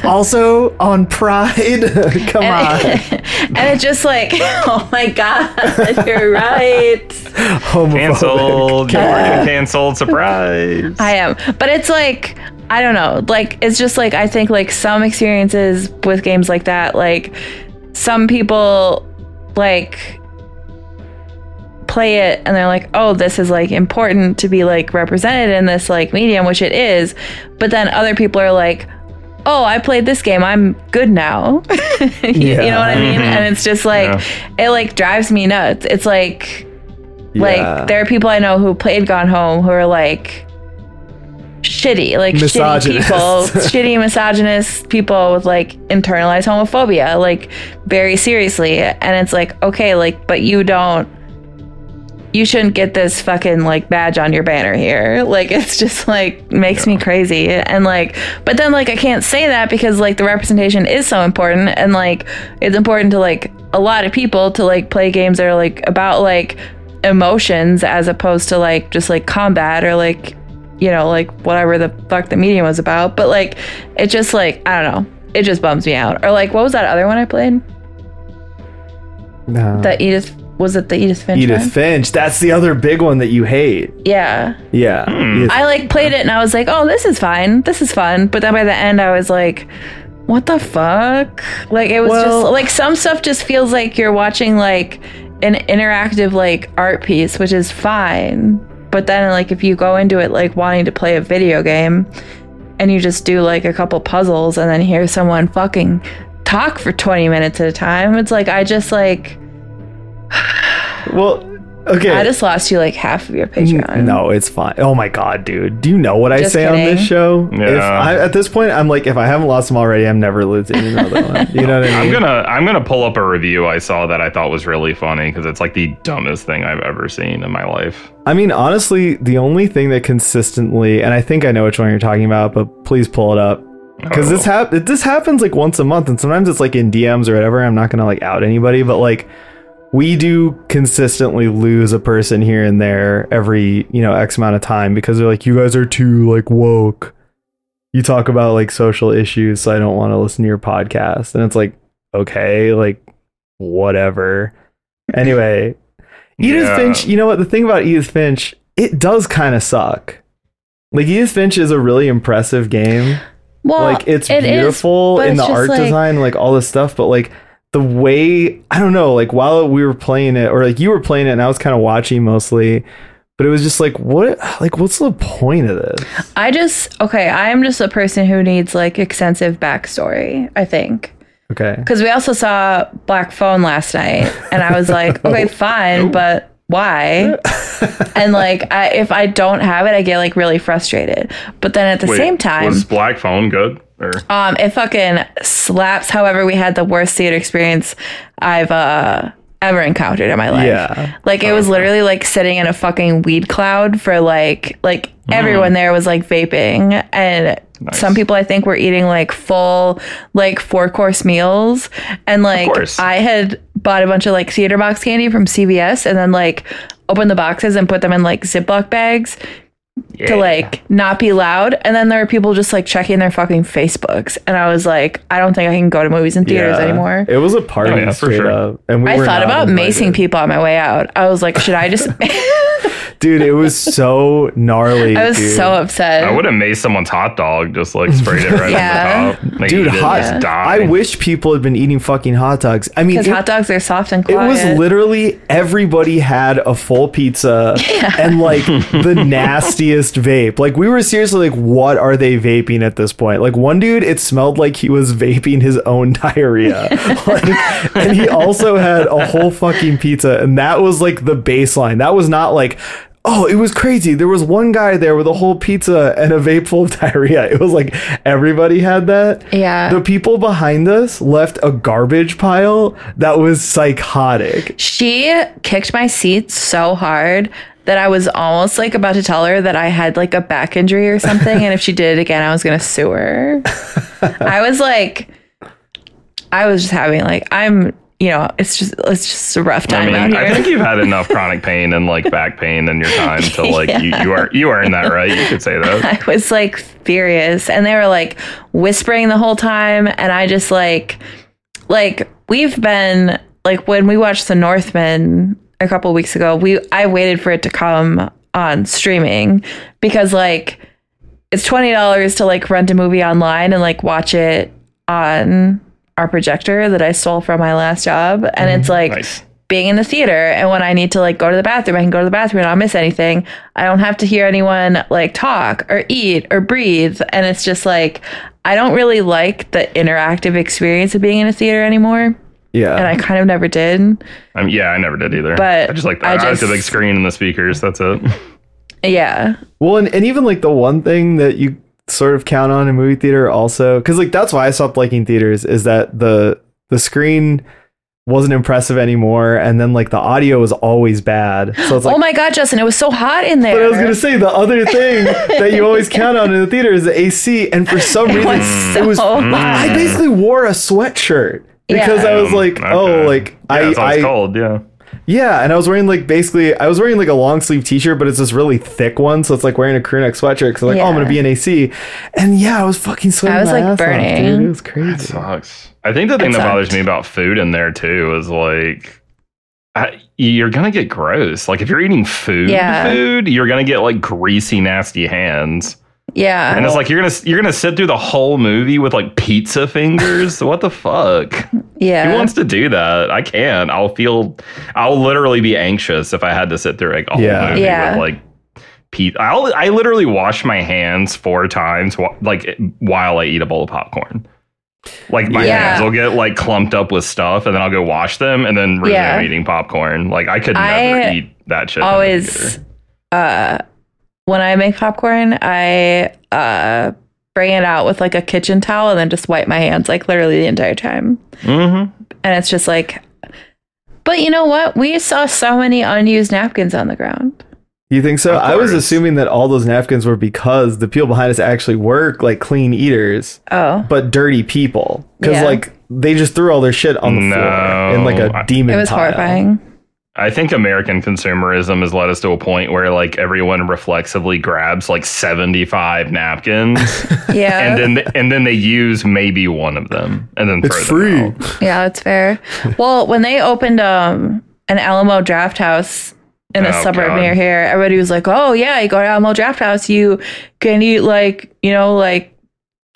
also on Pride. Come on. and it's just like, oh my god, you're right. Homophobic. Canceled. Morgan canceled. Surprise. I am. But it's like I don't know. Like it's just like I think like some experiences with games like that, like some people like play it and they're like, "Oh, this is like important to be like represented in this like medium," which it is. But then other people are like, "Oh, I played this game. I'm good now." you, you know what I mean? Mm-hmm. And it's just like it like drives me nuts. It's like Yeah. like there are people I know who played Gone Home who are like shitty, like shitty people, shitty misogynist people with like internalized homophobia, like very seriously. And it's like, okay, like, but you don't you shouldn't get this fucking like badge on your banner here. Like it's just like makes me crazy. And like but then like I can't say that because like the representation is so important and like it's important to like a lot of people to like play games that are like about like emotions as opposed to like just like combat or like you know like whatever the fuck the medium was about. But like it just like I don't know. It just bums me out. Or like what was that other one I played? No. That Edith was it the Edith Finch? Edith one? Finch. That's the other big one that you hate. Yeah. Yeah. Hmm. Edith- I like played it and I was like, oh, this is fine. This is fun. But then by the end, I was like, what the fuck? Like, it was Well- just like some stuff just feels like you're watching like an interactive like art piece, which is fine. But then, like, if you go into it like wanting to play a video game and you just do like a couple puzzles and then hear someone fucking talk for 20 minutes at a time, it's like, I just like, well, okay. I just lost you like half of your Patreon. No, it's fine. Oh my god, dude. Do you know what I Just say on this kidding. show? If I, at this point, I'm like, if I haven't lost them already, I'm never losing another one. You know what I mean? I'm mean? gonna I'm gonna pull up a review I saw that I thought was really funny because it's like the dumbest thing I've ever seen in my life. I mean, honestly, the only thing that consistently, and I think I know which one you're talking about, but please pull it up. Because this Oh. hap- this happens like once a month, and sometimes it's like in DMs or whatever. I'm not gonna like out anybody, but like we do consistently lose a person here and there every you know X amount of time because they're like, you guys are too like woke. You talk about like social issues, so I don't want to listen to your podcast. And it's like, okay, like whatever. Anyway, Edith Yeah. Finch, you know what? The thing about Edith Finch, it does kind of suck. Like Edith Finch is a really impressive game. Well, like it's it is, beautiful but in it's the art like- design, like all this stuff, but like the way I don't know, like while we were playing it, or like you were playing it, and I was kind of watching mostly, but it was just like, what, like, what's the point of this? I just okay. I am just a person who needs like extensive backstory. I think Okay, because we also saw Black Phone last night, and I was like, okay, oh. fine, oh. but why? and like, I, if I don't have it, I get like really frustrated. But then at the Wait, same time, was Black Phone good? Or um, it fucking slaps. However, we had the worst theater experience I've uh ever encountered in my life. Yeah. Like it was literally like sitting in a fucking weed cloud for like like everyone there was like vaping and Nice. some people I think were eating like full like four course meals and like. I had bought a bunch of like theater box candy from CVS and then like opened the boxes and put them in like Ziploc bags yeah. to like not be loud. And then there were people just like checking their fucking Facebooks. And I was like, I don't think I can go to movies and theaters Yeah. anymore. It was a party Oh, yeah, for straight sure. up, and we I were thought not about macing people on my way out. I was like, should I just? Dude, it was so gnarly. I was dude. so upset. I would have made someone's hot dog, just like sprayed it right Yeah. on the top. They Dude, hot. just die. I wish people had been eating fucking hot dogs. I mean, it- hot dogs are soft and It was literally everybody had a full pizza and like the nastiest vape. Like we were seriously like, what are they vaping at this point? Like one dude, it smelled like he was vaping his own diarrhea. like, and he also had a whole fucking pizza, and that was like the baseline. That was not like. Oh, it was crazy. There was one guy there with a whole pizza and a vape full of diarrhea. It was like everybody had that. Yeah. The people behind us left a garbage pile that was psychotic. She kicked my seat so hard that I was almost like about to tell her that I had like a back injury or something. and if she did it again, I was going to sue her. I was like, I was just having like, I'm, you know, it's just, it's just a rough I time out mean. I think you've had enough chronic pain and like back pain in your time to like you, are you are you earned that right. You could say that. I was like furious and they were like whispering the whole time and I just like like we've been like when we watched The Northman a couple weeks ago, we I waited for it to come on streaming because like it's twenty dollars to like rent a movie online and like watch it on our projector that I stole from my last job and mm-hmm. it's like Nice. being in the theater and when I need to like go to the bathroom, I can go to the bathroom and not miss anything. I don't have to hear anyone like talk or eat or breathe. And it's just like I don't really like the interactive experience of being in a theater anymore. Yeah. And I kind of never did. I mean, yeah, I never did either. But I just like I that. I, like the big screen and the speakers. That's it. Yeah. well, and, and even like the one thing that you sort of count on in movie theater also, because like that's why I stopped liking theaters is that the the screen wasn't impressive anymore, and then like the audio was always bad. So it's oh like. oh my god, Justin, it was so hot in there. but I was gonna say the other thing that you always count on in the theater is the AC, and for some reason was it was. so I basically wore a sweatshirt because Yeah. I was like, oh, Okay. like yeah, I, it's I cold. Yeah. Yeah, and I was wearing like basically I was wearing like a long sleeve t-shirt, but it's this really thick one, so it's like wearing a crew neck sweatshirt because like, oh, I'm gonna be in AC, and yeah, I was fucking sweating. I was, my like, ass off, burning. dude. It was crazy. Sucks. I think the thing It that bothers me about food in there too is like I, you're gonna get gross. Like if you're eating food, Yeah. food, you're gonna get like greasy, nasty hands, yeah. and it's like you're gonna you're gonna sit through the whole movie with like pizza fingers. what the fuck? yeah. Who wants to do that? I can't. I'll feel. I'll literally be anxious if I had to sit through like a whole Yeah. movie Yeah. with like. Pete, I'll I literally wash my hands four times wh- like while I eat a bowl of popcorn. Like my Yeah. hands will get like clumped up with stuff, and then I'll go wash them, and then resume Yeah. eating popcorn. Like I could never I eat that shit. always uh when I make popcorn, I uh bring it out with like a kitchen towel and then just wipe my hands like literally the entire time. Mhm. And it's just like But you know what? We saw so many unused napkins on the ground. You think so? I was assuming that all those napkins were because the people behind us actually work like clean eaters, Oh. but dirty people. Because Yeah. like they just threw all their shit on the floor in like a demon. It was pile. horrifying. I think American consumerism has led us to a point where like everyone reflexively grabs like seventy five napkins. Yeah. and then and then they use maybe one of them and then It's throw them free. out. yeah, that's fair. well, when they opened um an Alamo Draft House in a Oh, suburb God. near here, everybody was like, "Oh yeah, you go to Alamo Draft House, you can eat like you know like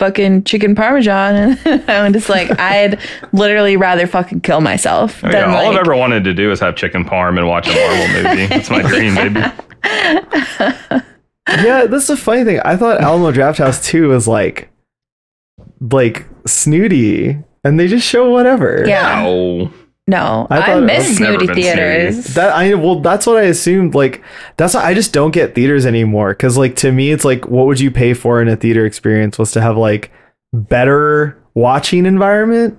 fucking chicken parmesan. And I'm just like, I'd literally rather fucking kill myself. Oh, than, yeah, all I've ever wanted to do is have chicken parm and watch a Marvel movie. That's my dream, baby. yeah, that's the funny thing. I thought Alamo Draft House 2 was like like snooty and they just show whatever. Yeah. No, I I, thought- miss never snooty been theaters. That I well, that's what I assumed. Like, that's why I just don't get theaters anymore. Because like to me, it's like, what would you pay for in a theater experience was to have like better watching environment,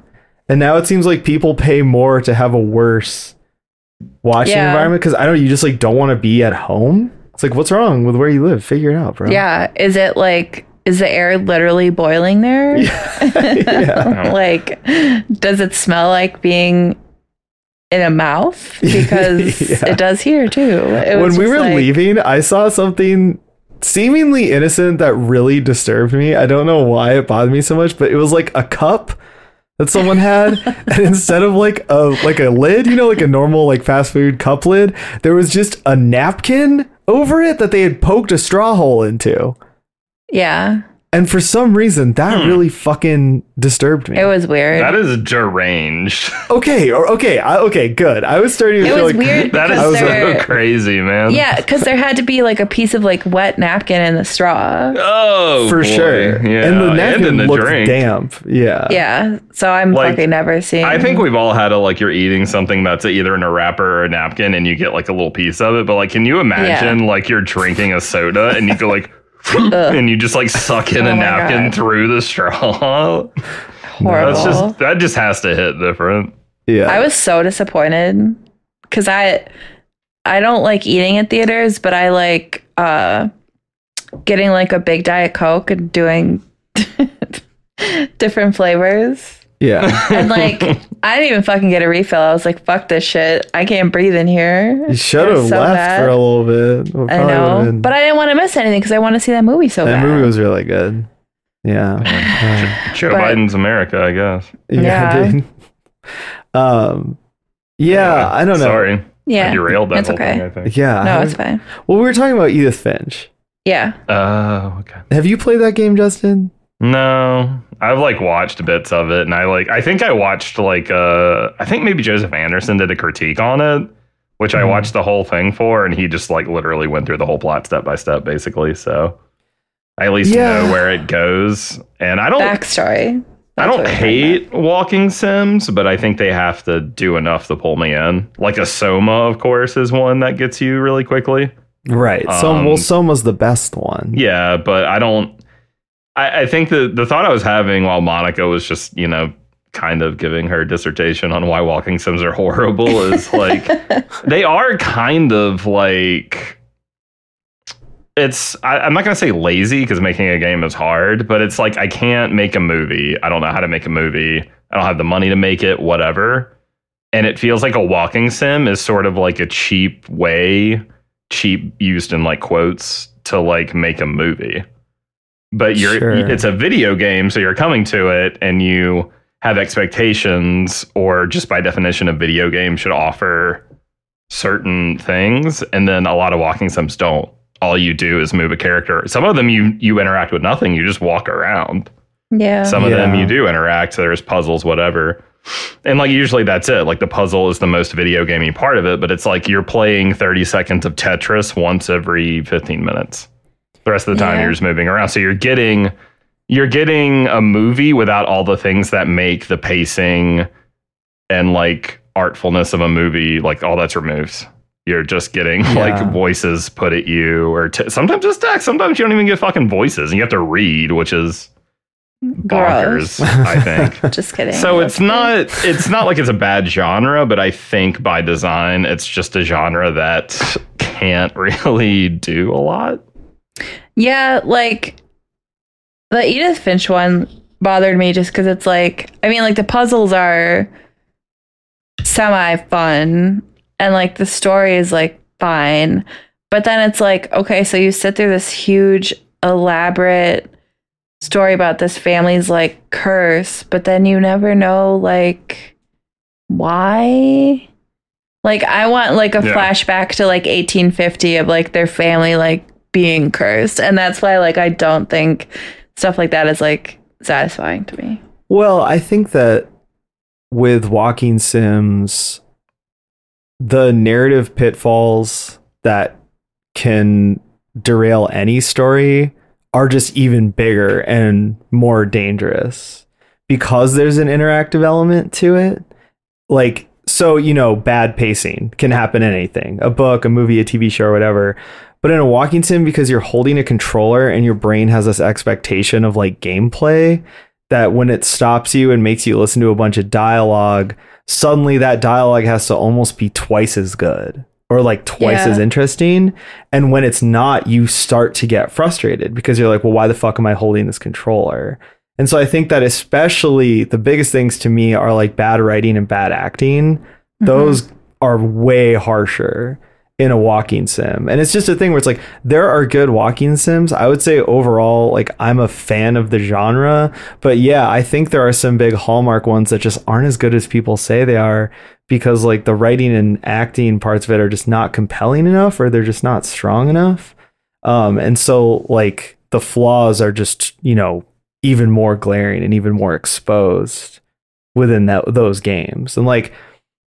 and now it seems like people pay more to have a worse watching Yeah. environment. Because I don't, you just like don't want to be at home. It's like, what's wrong with where you live? Figure it out, bro. yeah. Is it like, is the air literally boiling there? yeah. like, does it smell like being in a mouth? Because Yeah. it does here too. It when we were like- leaving, I saw something seemingly innocent that really disturbed me. I don't know why it bothered me so much, but it was like a cup that someone had, and instead of like a like a lid, you know, like a normal like fast food cup lid, there was just a napkin over it that they had poked a straw hole into. Yeah, And for some reason, that Hmm. really fucking disturbed me. it was weird. that is deranged. okay, or okay, I, okay, good. I was starting to it feel was like weird That is so there, crazy, man. yeah, because there had to be like a piece of like wet napkin in the straw. Oh, for boy. sure. Yeah. and the napkin in the looked drink. damp. Yeah. Yeah, so I'm Like, fucking never seeing. I think we've all had a like you're eating something that's either in a wrapper or a napkin and you get like a little piece of it. But like, can you imagine like you're drinking a soda and you go like, and you just like suck in Oh a napkin God. through the straw? horrible. That's just that just has to hit different. Yeah. I was so disappointed because I I don't like eating at theaters, but I like uh getting like a big diet coke and doing different flavors. yeah. And like I didn't even fucking get a refill. I was like, fuck this shit. I can't breathe in here. You should have was so left bad. for a little bit. It I know, been- but I didn't want to miss anything because I want to see that movie so that bad. movie was really good. Yeah. Joe But- Biden's America, I guess. Yeah. dude. Um. Yeah, I don't know. Sorry, I yeah, derailed that it's whole okay. thing. I think. Yeah. no, it's fine. well, we were talking about Edith Finch. Yeah, Oh, okay. Have you played that game, Justin? No, I've like watched bits of it, and I like. I think I watched like uh, I think maybe Joseph Anderson did a critique on it, which I Mhm. watched the whole thing for, and he just like literally went through the whole plot step by step, basically. So I at least Yeah. know where it goes, and I don't. backstory. I don't what we're talking hate walking sims, but I think they have to do enough to pull me in. Like a Soma, of course, is one that gets you really quickly. Right. Som Um, well, Soma's the best one. Yeah, but I don't. I, I think the the thought I was having while Monica was just you know kind of giving her dissertation on why walking sims are horrible is like they are kind of like it's I, i'm not going to say lazy because making a game is hard but it's like i can't make a movie. I don't know how to make a movie. I don't have the money to make it whatever. And it feels like a walking sim is sort of like a cheap way cheap used in like quotes to like make a movie but you're Sure. it's a video game so you're coming to it and you have expectations or just by definition a video game should offer certain things and then a lot of walking sims don't. All you do is move a character. Some of them you you interact with nothing you just walk around. Yeah. some of them you do interact there's puzzles whatever. And like usually that's it. Like the puzzle is the most video gaming part of it but it's like you're playing 30 seconds of tetris once every 15 minutes the rest of the time Yeah. you're just moving around so you're getting you're getting a movie without all the things that make the pacing and like artfulness of a movie like all that's removed you're just getting Yeah. like voices put at you or t- sometimes it's text sometimes you don't even get fucking voices and you have to read which is bonkers Gross. i think Just kidding. so it's not it's not like it's a bad genre but i think by design it's just a genre that can't really do a lot Yeah, like the Edith Finch one bothered me just because it's like, I mean, like the puzzles are semi fun and like the story is like fine. But then it's like, okay, so you sit through this huge, elaborate story about this family's like curse, but then you never know like why. Like I want like a Yeah. flashback to like 1850 of like their family like being cursed, and that's why like I don't think stuff like that is like satisfying to me. Well, I think that with walking sims, the narrative pitfalls that can derail any story are just even bigger and more dangerous because there's an interactive element to it. Like, so, you know, bad pacing can happen in anything a book, a movie, a TV show, or whatever. But in a walking sim, because you're holding a controller and your brain has this expectation of like gameplay, that when it stops you and makes you listen to a bunch of dialogue, suddenly that dialogue has to almost be twice as good or like twice Yeah. as interesting. And when it's not, you start to get frustrated because you're like, well, why the fuck am I holding this controller? And so I think that especially the biggest things to me are like bad writing and bad acting. Mm-hmm. Those are way harsher in a walking sim. And it's just a thing where it's like there are good walking sims. I would say overall like I'm a fan of the genre, but yeah, I think there are some big hallmark ones that just aren't as good as people say they are because like the writing and acting parts of it are just not compelling enough or they're just not strong enough. Um and so like the flaws are just, you know, even more glaring and even more exposed within that those games. And like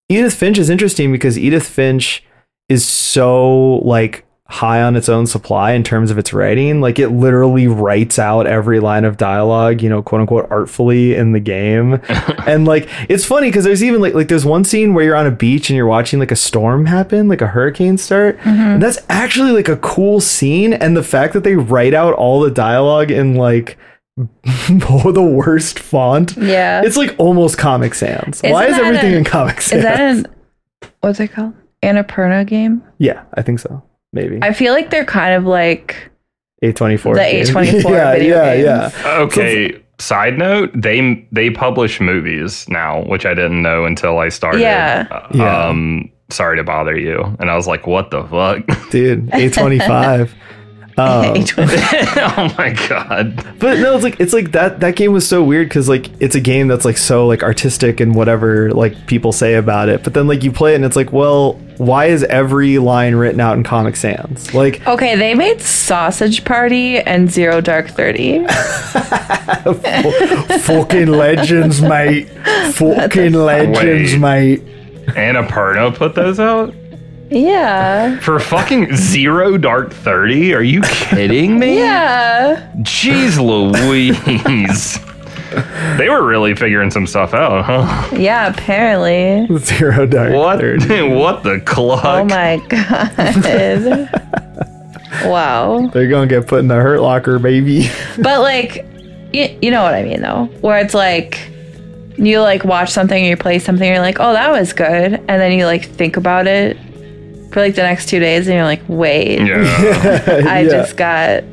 Edith Finch is interesting because Edith Finch is so like high on its own supply in terms of its writing. Like it literally writes out every line of dialogue, you know, quote unquote artfully in the game. and like it's funny because there's even like like there's one scene where you're on a beach and you're watching like a storm happen, like a hurricane start. Mm-hmm. And that's actually like a cool scene. And the fact that they write out all the dialogue in like the worst font. Yeah. It's like almost Comic Sans. Isn't Why is everything a- in Comic Sans? Is that an what's it called? Annapurna game? Yeah, I think so. Maybe I feel like they're kind of like A24. the game. A24 yeah, video yeah, games. yeah. Okay. Side note: they they publish movies now, which I didn't know until I started. Yeah. Uh, Yeah. Um, sorry to bother you, and I was like, "What the fuck?" Dude, A25. Um, oh my god! but no, it's like it's like that that game was so weird because like it's a game that's like so like artistic and whatever like people say about it. But then like you play it and it's like, well, why is every line written out in Comic Sans? Like Okay, they made Sausage Party and Zero Dark 30. fucking legends, mate. Fucking legends, Wait. mate. Annapurna put those out Yeah. for fucking zero dark thirty. Are you kidding me? Yeah. Jeez Louise. they were really figuring some stuff out, huh? Yeah, apparently. Zero dark. What? Thirty. what the clock? Oh my god. wow. They're gonna get put in the hurt locker, baby. But like you, you know what I mean though. Where it's like you like watch something or you play something, you're like, oh that was good. And then you like think about it for like the next two days and you're like, wait, Yeah. I yeah. just got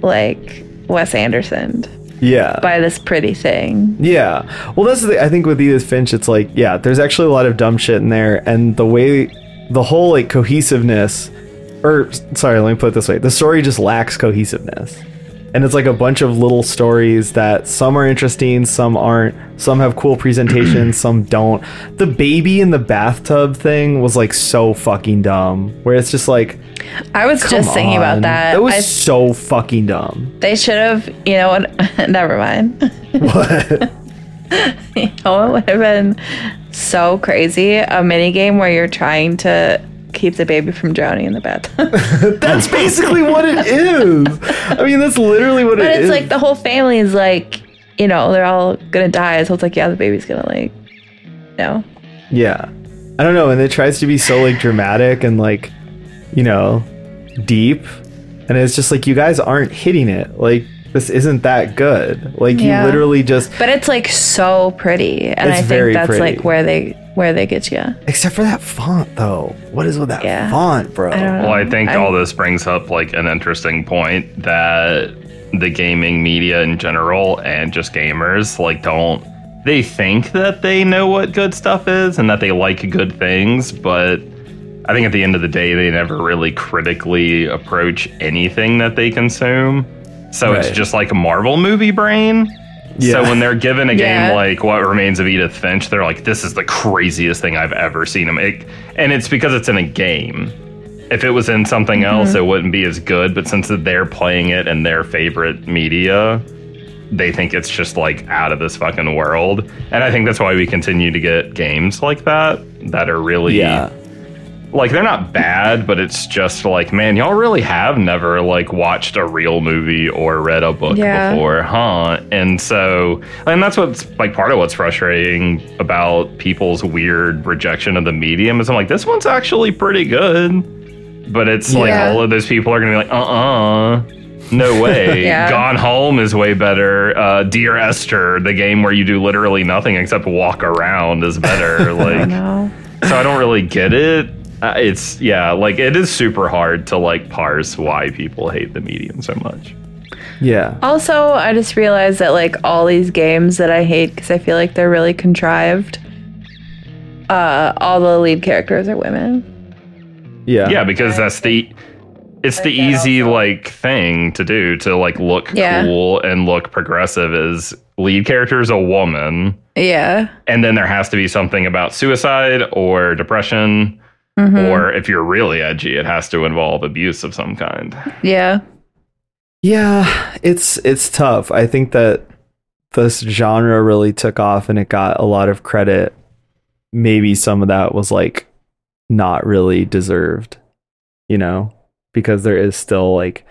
like Wes Anderson yeah. by this pretty thing. Yeah. Well, that's the. I think with Edith Finch, it's like, yeah, there's actually a lot of dumb shit in there. And the way, the whole like cohesiveness, or sorry, let me put it this way the story just lacks cohesiveness. And it's like a bunch of little stories that some are interesting, some aren't. Some have cool presentations, some don't. The baby in the bathtub thing was like so fucking dumb. Where it's just like, I was come just thinking about that. That was I- so fucking dumb. they should have, you know what? Never mind. What? You know, it would have been so crazy a mini game where you're trying to keep the baby from drowning in the bathtub. that's basically what it is. I mean, that's literally what it is. but it's like the whole family is like, you know, they're all gonna die. So it's like, yeah, the baby's gonna like, you know. Yeah. I don't know. And it tries to be so like dramatic and like, you know, deep. And it's just like, you guys aren't hitting it. Like, this isn't that good. Like, Yeah. you literally just, But it's like so pretty, and I think that's pretty. like where they where they get you. except for that font though. What is with that Yeah. font, bro? I. Well, I think I- all this brings up like an interesting point that the gaming media in general and just gamers like don't they think that they know what good stuff is and that they like good things, but I think at the end of the day they never really critically approach anything that they consume. So it's just like a Marvel movie brain. So when they're given a Yeah. game like What Remains of Edith Finch, they're like, "This is the craziest thing I've ever seen." Them, it, and it's because it's in a game. If it was in something mm-hmm. else, it wouldn't be as good. But since they're playing it in their favorite media, they think it's just like out of this fucking world. And I think that's why we continue to get games like that that are really Yeah. Like they're not bad, but it's just like, man, y'all really have never like watched a real movie or read a book Yeah. before, huh? And so, and that's what's like part of what's frustrating about people's weird rejection of the medium is I'm like, this one's actually pretty good, but it's like all of those people are gonna be like, uh uh No way. Yeah. Gone Home is way better. Uh, Dear Esther, the game where you do literally nothing except walk around, is better. Like, know. so I don't really get it. Uh, it's yeah, like it is super hard to like parse why people hate the medium so much. Yeah. Also, I just realized that like all these games that I hate because I feel like they're really contrived. Uh, all the lead characters are women. Yeah. Yeah, because that's the it's the easy like thing to do to like look Yeah. cool and look progressive is lead character is a woman Yeah. and then there has to be something about suicide or depression Mhm. or if you're really edgy it has to involve abuse of some kind. yeah. Yeah, it's it's tough. I think that this genre really took off and it got a lot of credit. Maybe some of that was like not really deserved, you know, because there is still like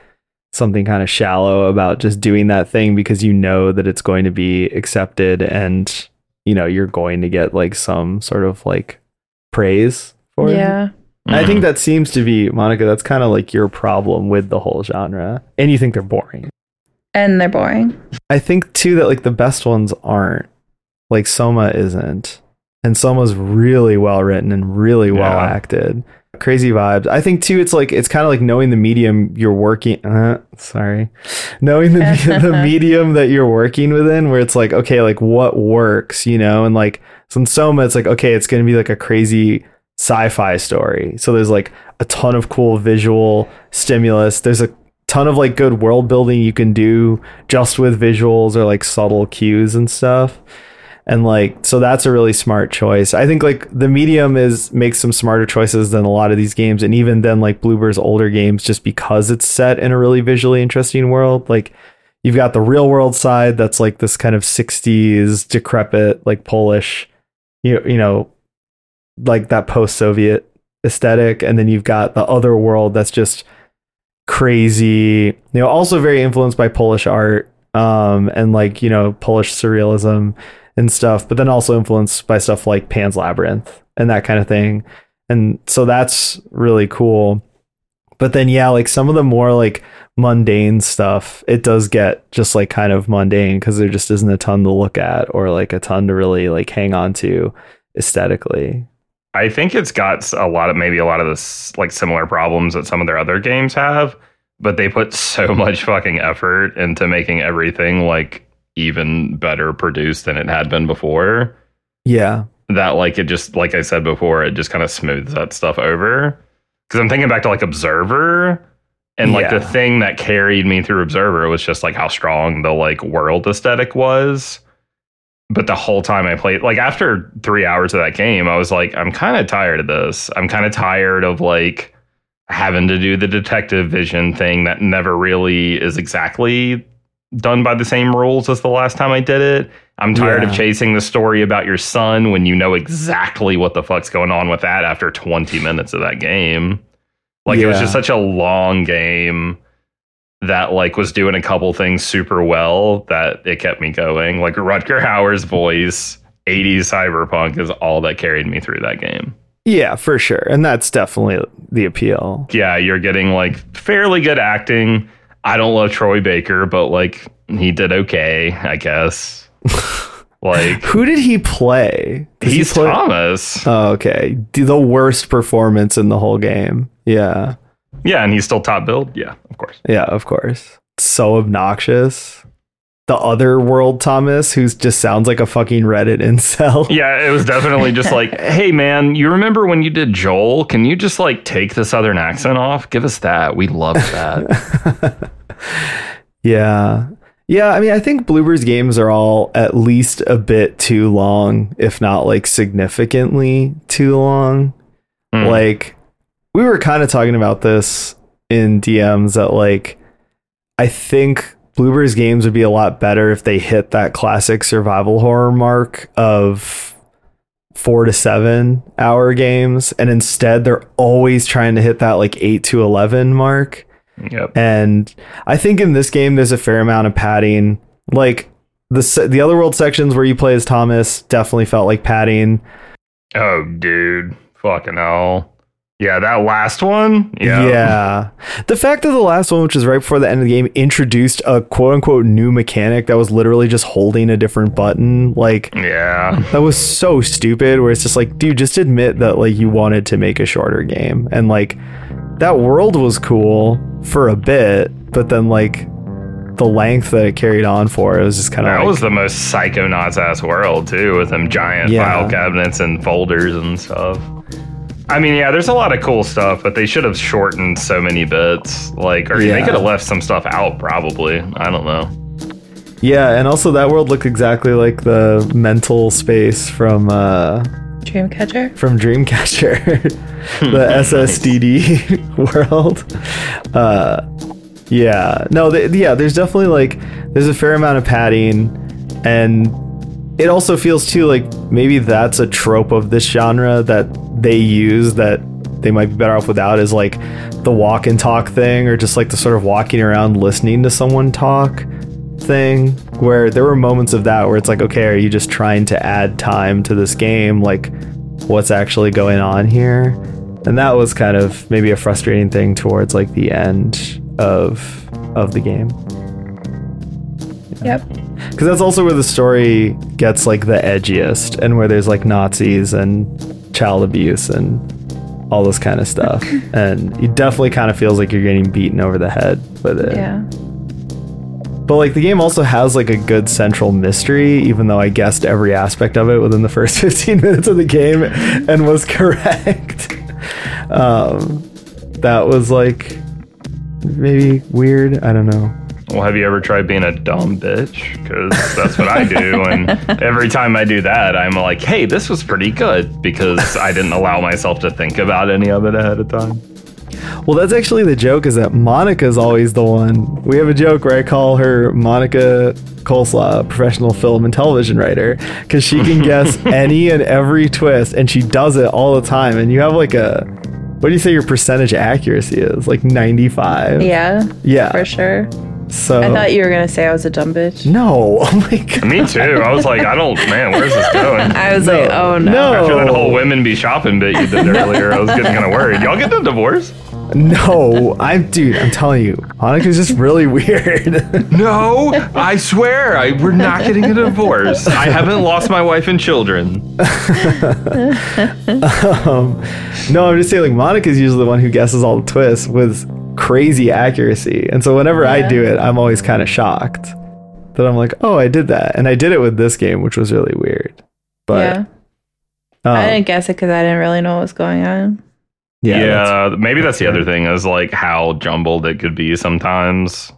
something kind of shallow about just doing that thing because you know that it's going to be accepted and you know you're going to get like some sort of like praise for it. Yeah. I Mhm. think that seems to be Monica. That's kind of like your problem with the whole genre, and you think they're boring. And they're boring. I think too that like the best ones aren't. Like Soma isn't, and Soma's really well written and really well Yeah. acted. Crazy vibes. I think too. It's like it's kind of like knowing the medium you're working. Uh, sorry, knowing the the medium that you're working within, where it's like okay, like what works, you know, and like so in Soma, it's like okay, it's going to be like a crazy sci-fi story. So there's like a ton of cool visual stimulus. There's a ton of like good world building you can do just with visuals or like subtle cues and stuff. And like so that's a really smart choice. I think like the medium is makes some smarter choices than a lot of these games and even then like Bloober's older games just because it's set in a really visually interesting world. Like you've got the real world side that's like this kind of 60s decrepit like Polish you you know like that post-Soviet aesthetic, and then you've got the other world that's just crazy. You know, also very influenced by Polish art, um, and like you know Polish surrealism and stuff, but then also influenced by stuff like Pan's Labyrinth and that kind of thing. And so that's really cool. But then yeah, like some of the more like mundane stuff, it does get just like kind of mundane because there just isn't a ton to look at or like a ton to really like hang on to aesthetically. I think it's got a lot of maybe a lot of this like similar problems that some of their other games have, but they put so much fucking effort into making everything like even better produced than it had been before Yeah. that like it just like I said before, it just kind of smooths that stuff over. Because I'm thinking back to like Observer, and like the thing that carried me through Observer was just like how strong the like world aesthetic was. But the whole time I played, like after three hours of that game, I was like, I'm kind of tired of this. I'm kind of tired of like having to do the detective vision thing that never really is exactly done by the same rules as the last time I did it. I'm tired Yeah. of chasing the story about your son when you know exactly what the fuck's going on with that after 20 minutes of that game. Like it was just such a long game that like was doing a couple things super well that it kept me going. Like Rutger Hauer's voice, 80s cyberpunk is all that carried me through that game. Yeah, for sure. And that's definitely the appeal. Yeah, you're getting like fairly good acting. I don't love Troy Baker, but like he did okay, I guess. like Who did he play? Does he he's play- Thomas. Oh, okay. The worst performance in the whole game. Yeah. Yeah, and he's still top build. Yeah, of course. Yeah, of course. So obnoxious. The other world Thomas, who just sounds like a fucking Reddit incel. Yeah, it was definitely just like, hey man, you remember when you did Joel? Can you just like take the southern accent off? Give us that. We love that. Yeah. Yeah, I mean, I think Bloober's games are all at least a bit too long, if not like significantly too long. Hmm. Like, we were kind of talking about this in DMs that, like, I think Bloober's games would be a lot better if they hit that classic survival horror mark of four to seven hour games. And instead, they're always trying to hit that like eight to 11 mark. Yep. And I think in this game, there's a fair amount of padding. Like the, the other world sections where you play as Thomas definitely felt like padding. Oh, dude. Fucking hell. Yeah, that last one. Yeah. Yeah. The fact that the last one, which is right before the end of the game, introduced a quote unquote new mechanic that was literally just holding a different button, like Yeah. that was so stupid. Where it's just like, dude, just admit that like you wanted to make a shorter game, and like that world was cool for a bit, but then like the length that it carried on for, it was just kind of That like, was the most psychonauts ass world too, with them giant Yeah. file cabinets and folders and stuff. I mean, yeah, there's a lot of cool stuff, but they should have shortened so many bits. Like, or Yeah. they could have left some stuff out, probably. I don't know. yeah, and also that world looked exactly like the mental space from uh Dreamcatcher. from Dreamcatcher, the SSDD world. Uh, yeah, no, th- yeah. There's definitely like there's a fair amount of padding, and it also feels too like maybe that's a trope of this genre that they use that they might be better off without is like the walk and talk thing, or just like the sort of walking around listening to someone talk thing where there were moments of that where it's like okay are you just trying to add time to this game? Like what's actually going on here? And that was kind of maybe a frustrating thing towards like the end of of the game. Yep. Because that's also where the story gets like the edgiest and where there's like nazis and child abuse and all this kind of stuff and it definitely kind of feels like you're getting beaten over the head with it Yeah. but like the game also has like a good central mystery, even though I guessed every aspect of it within the first 15 minutes of the game and was correct. um, that was like maybe weird. I don't know. Well, have you ever tried being a dumb bitch? Because that's what I do. And every time I do that, I'm like, hey, this was pretty good because I didn't allow myself to think about any of it ahead of time. Well, that's actually the joke is that Monica's always the one. We have a joke where I call her Monica Coleslaw, professional film and television writer, because she can guess any and every twist and she does it all the time. And you have like a, what do you say your percentage accuracy is? Like 95? Yeah. Yeah. For sure. So I thought you were gonna say I was a dumb bitch. No. Oh my god. Me too. I was like, I don't, man, where's this going? I was like, oh no. No. After that whole women be shopping bit you did earlier, I was getting kind of worried. Y'all get a divorce? No. I'm dude, I'm telling you. Monica's just really weird. No, I swear, I, we're not getting a divorce. I haven't lost my wife and children. um, no, I'm just saying like Monica's usually the one who guesses all the twists with crazy accuracy. And so whenever I do it, I'm always kind of shocked that I'm like, "Oh, I did that." And I did it with this game, which was really weird. But yeah. um, I didn't guess it because I didn't really know what was going on. yeah, Yeah, that's- maybe that's the other thing is like how jumbled it could be sometimes.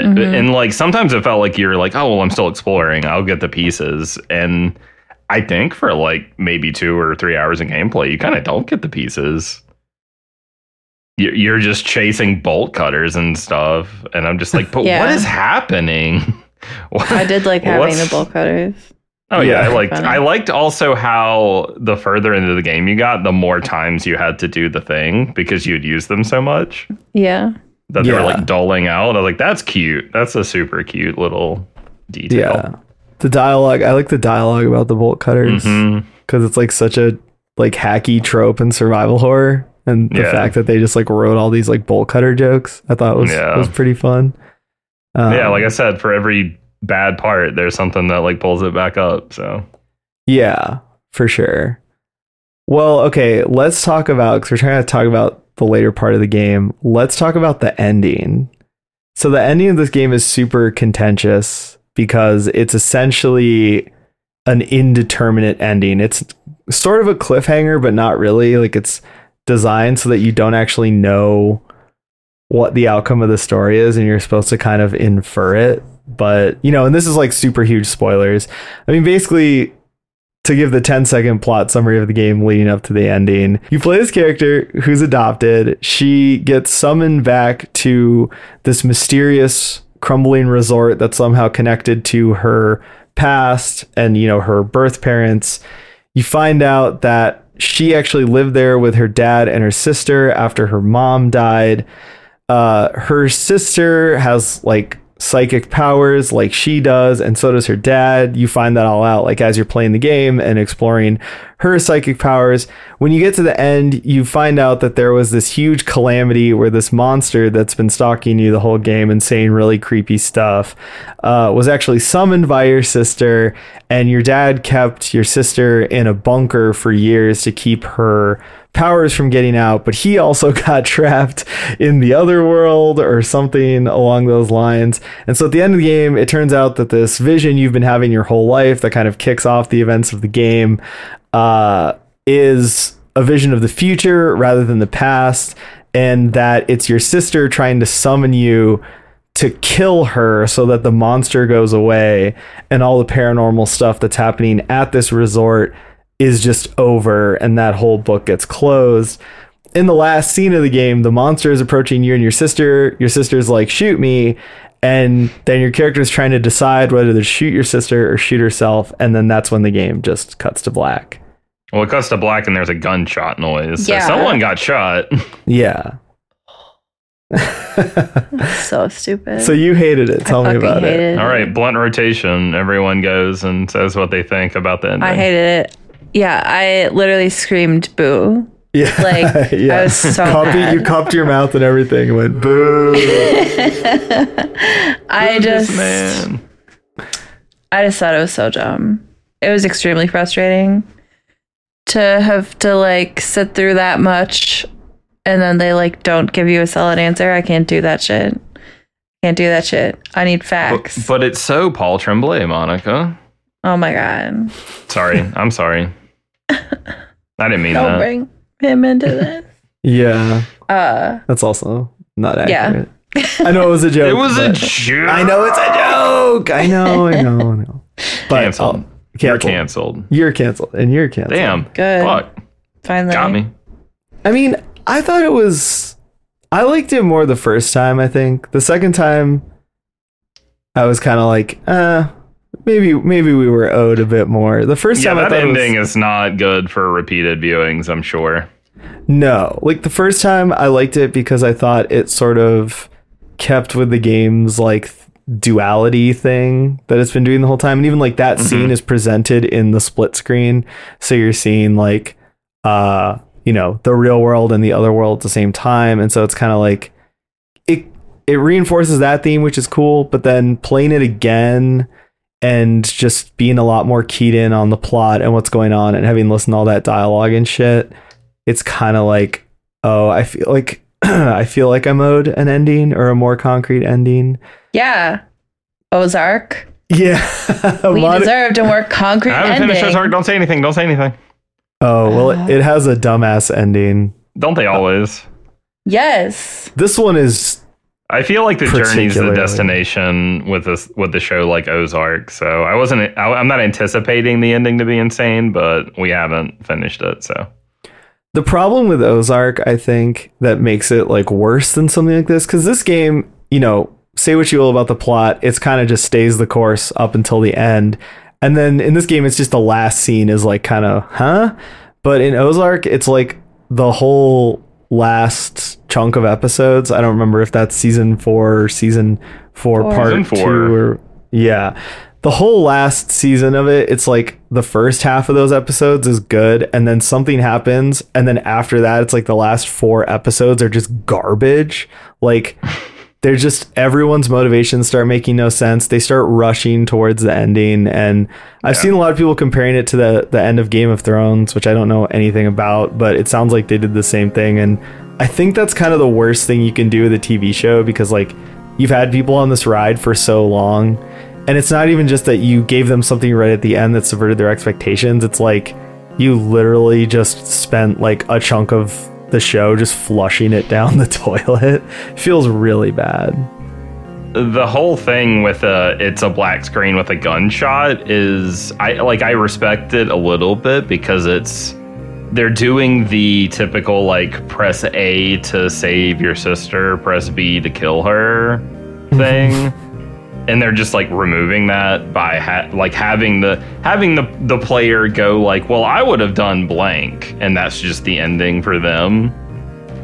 Mhm. And like sometimes it felt like you're like, oh, well, I'm still exploring. I'll get the pieces. And I think for like maybe two or three hours of gameplay, you kind of don't get the pieces. You- You're just chasing bolt cutters and stuff. And I'm just like, but what Yeah. is happening? I did like having the bolt cutters. Oh yeah, Yeah. I liked Funny. I liked also how the further into the game you got, the more times you had to do the thing because you'd use them so much Yeah. that they were like doling out. I was like, that's cute. That's a super cute little detail. yeah. detail. The dialogue, I like the dialogue about the bolt cutters mm-hmm. because it's like such a like hacky trope in survival horror, and the Yeah. fact that they just like wrote all these like bolt cutter jokes, I thought was Yeah. was pretty fun. Um, yeah, like I said, for every bad part, there's something that like pulls it back up. So Yeah, for sure. Well, okay, let's talk about because we're trying to talk about the later part of the game. Let's talk about the ending. So the ending of this game is super contentious because it's essentially an indeterminate ending. It's sort of a cliffhanger, but not really. Like it's designed so that you don't actually know what the outcome of the story is, and you're supposed to kind of infer it. But you know, and this is like super huge spoilers. I mean, basically, to give the 10 second plot summary of the game leading up to the ending. You play this character who's adopted. She gets summoned back to this mysterious crumbling resort that's somehow connected to her past and you know her birth parents. You find out that she actually lived there with her dad and her sister after her mom died. Uh, her sister has like psychic powers like she does, and so does her dad. You find that all out like as you're playing the game and exploring her psychic powers. When you get to the end, you find out that there was this huge calamity where this monster that's been stalking you the whole game and saying really creepy stuff uh, was actually summoned by your sister, and your dad kept your sister in a bunker for years to keep her powers from getting out, but he also got trapped in the other world or something along those lines. And so at the end of the game, it turns out that this vision you've been having your whole life that kind of kicks off the events of the game uh, is a vision of the future rather than the past, and that it's your sister trying to summon you to kill her so that the monster goes away and all the paranormal stuff that's happening at this resort is just over and that whole book gets closed. In the last scene of the game, the monster is approaching you and your sister. Your sister's like, shoot me. And then your character is trying to decide whether to shoot your sister or shoot herself. And then that's when the game just cuts to black. Well, it cuts to black and there's a gunshot noise. Yeah. So someone got shot. Yeah. So stupid. So you hated it. Tell I me fucking about it. hated All right, blunt rotation. Everyone goes and says what they think about the ending. I hated it. Yeah, I literally screamed boo. Yeah. Like, I was so Cuppy- mad. You cupped your mouth and everything and went boo. I just man. I just thought it was so dumb. It was extremely frustrating to have to like sit through that much and then they like don't give you a solid answer. I can't do that shit. Can't do that shit. I need facts. but it's so Paul Tremblay, Monica. oh my god. Sorry, I'm sorry. I didn't mean that. Don't that. bring him into this. yeah. Uh That's also not Yeah. accurate. I know it was a joke. It was a joke. I know it's a joke. I know, I know, I know. But Canceled. Oh, You're canceled. canceled. You're canceled, and you're canceled. Damn. Good. Fuck. finally. Got me. I mean, I thought it was. I liked it more the first time. I think the second time, I was kind of like, uh, maybe maybe we were owed a bit more. The first Yeah, time I that thought it was- ending is not good for repeated viewings, I'm sure. No, like the first time I liked it because I thought it sort of kept with the game's like th- duality thing that it's been doing the whole time. And even like that scene is presented in the split screen. So you're seeing like uh you know the real world and the other world at the same time. And so it's kind of like it it reinforces that theme which is cool. But then playing it again and just being a lot more keyed in on the plot and what's going on and having listened to all that dialogue and shit it's kind of like oh i feel like i feel like i'm owed an ending or a more concrete ending Yeah. Ozark. yeah We Mon- deserved a more concrete I haven't ending. finished Ozark. Don't say anything. Don't say anything. oh well it, it has a dumbass ending Don't they always? Yes. this one is I feel like the journey's the destination with this with the show like Ozark. So I wasn't. I, I'm not anticipating the ending to be insane, but we haven't finished it. So the problem with ozark i think that makes it like worse than something like this because this game you know say what you will about the plot it's kind of just stays the course up until the end and then in this game it's just the last scene is like kind of huh but in ozark it's like the whole last chunk of episodes i don't remember if that's season four or season four, Four. part Season four. two or yeah the whole last season of it it's like the first half of those episodes is good and then something happens and then after that it's like the last four episodes are just garbage. Like they're just everyone's motivations start making no sense. They start rushing towards the ending and i've seen a lot of people comparing it to the the end of game of thrones which i don't know anything about but it sounds like they did the same thing and i think that's kind of the worst thing you can do with a tv show because like you've had people on this ride for so long and it's not even just that you gave them something right at the end that subverted their expectations. It's like you literally just spent like a chunk of the show just flushing it down the toilet. It feels really bad. the whole thing with a it's a black screen with a gunshot is I like I respect it a little bit because it's they're doing the typical like press A to save your sister, press B to kill her mm-hmm. thing. and they're just like removing that by ha- like having the having the the player go like, well, I would have done blank, and that's just the ending for them.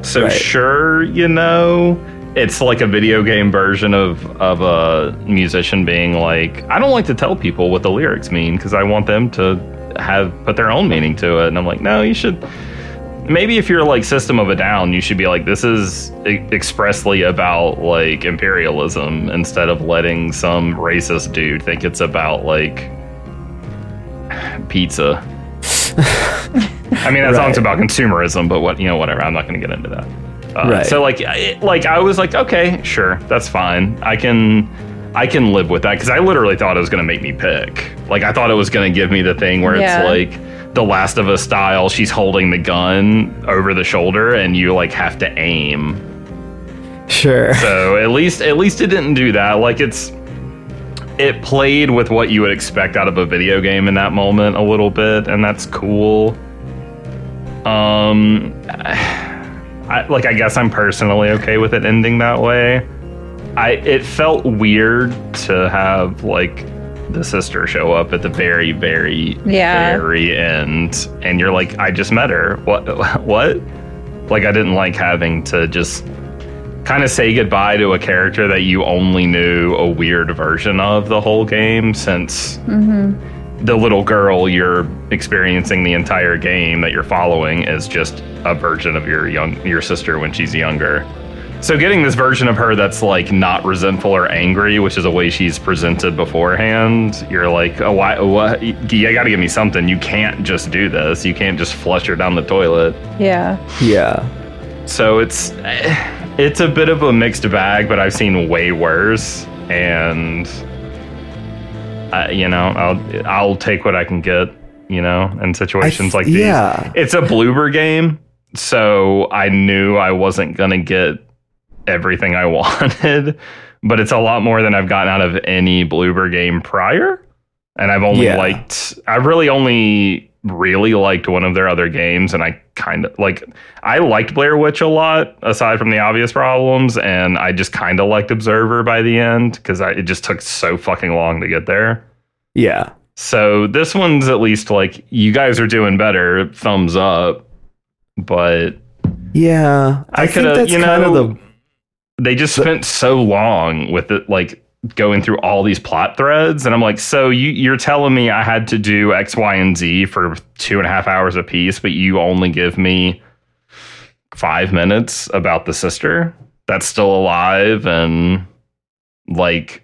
So Right. sure, you know, it's like a video game version of of a musician being like, I don't like to tell people what the lyrics mean because I want them to have put their own meaning to it, and I'm like, no, you should maybe if you're like system of a down you should be like this is e- expressly about like imperialism instead of letting some racist dude think it's about like pizza. I mean that song's about consumerism but what you know whatever. I'm not going to get into that. Uh, Right. so like I, like i was like okay sure that's fine. I can i can live with that because i literally thought it was going to make me pick. Like i thought it was going to give me the thing where Yeah. it's like the Last of Us style, she's holding the gun over the shoulder and you like have to aim. Sure. So at least at least it didn't do that. Like it's it played with what you would expect out of a video game in that moment a little bit, and that's cool. Um I, like I guess I'm personally okay with it ending that way. I it felt weird to have like the sister show up at the very very Yeah. very end and you're like I just met her. What what? Like I didn't like having to just kind of say goodbye to a character that you only knew a weird version of the whole game since mm-hmm. the little girl you're experiencing the entire game that you're following is just a version of your young your sister when she's younger. So getting this version of her that's like not resentful or angry, which is a way she's presented beforehand, you're like, oh, why, what? You got to give me something. You can't just do this. You can't just flush her down the toilet. Yeah. Yeah. So it's eh, it's a bit of a mixed bag, but I've seen way worse, and I, you know, I'll I'll take what I can get. You know, in situations th- like these, yeah. it's a Bloober game, so I knew I wasn't gonna get everything I wanted, but it's a lot more than I've gotten out of any bloober game prior. And I've only Yeah. liked, I've really only really liked one of their other games, and I kind of like, I liked Blair Witch a lot, aside from the obvious problems, and I just kind of liked Observer by the end because it just took so fucking long to get there. Yeah. So this one's at least like, you guys are doing better, thumbs up, but Yeah. I I, think that's you kind of know, the they just spent so long with it like going through all these plot threads and i'm like so you, you're telling me i had to do x y and z for two and a half hours a piece but you only give me five minutes about the sister that's still alive and like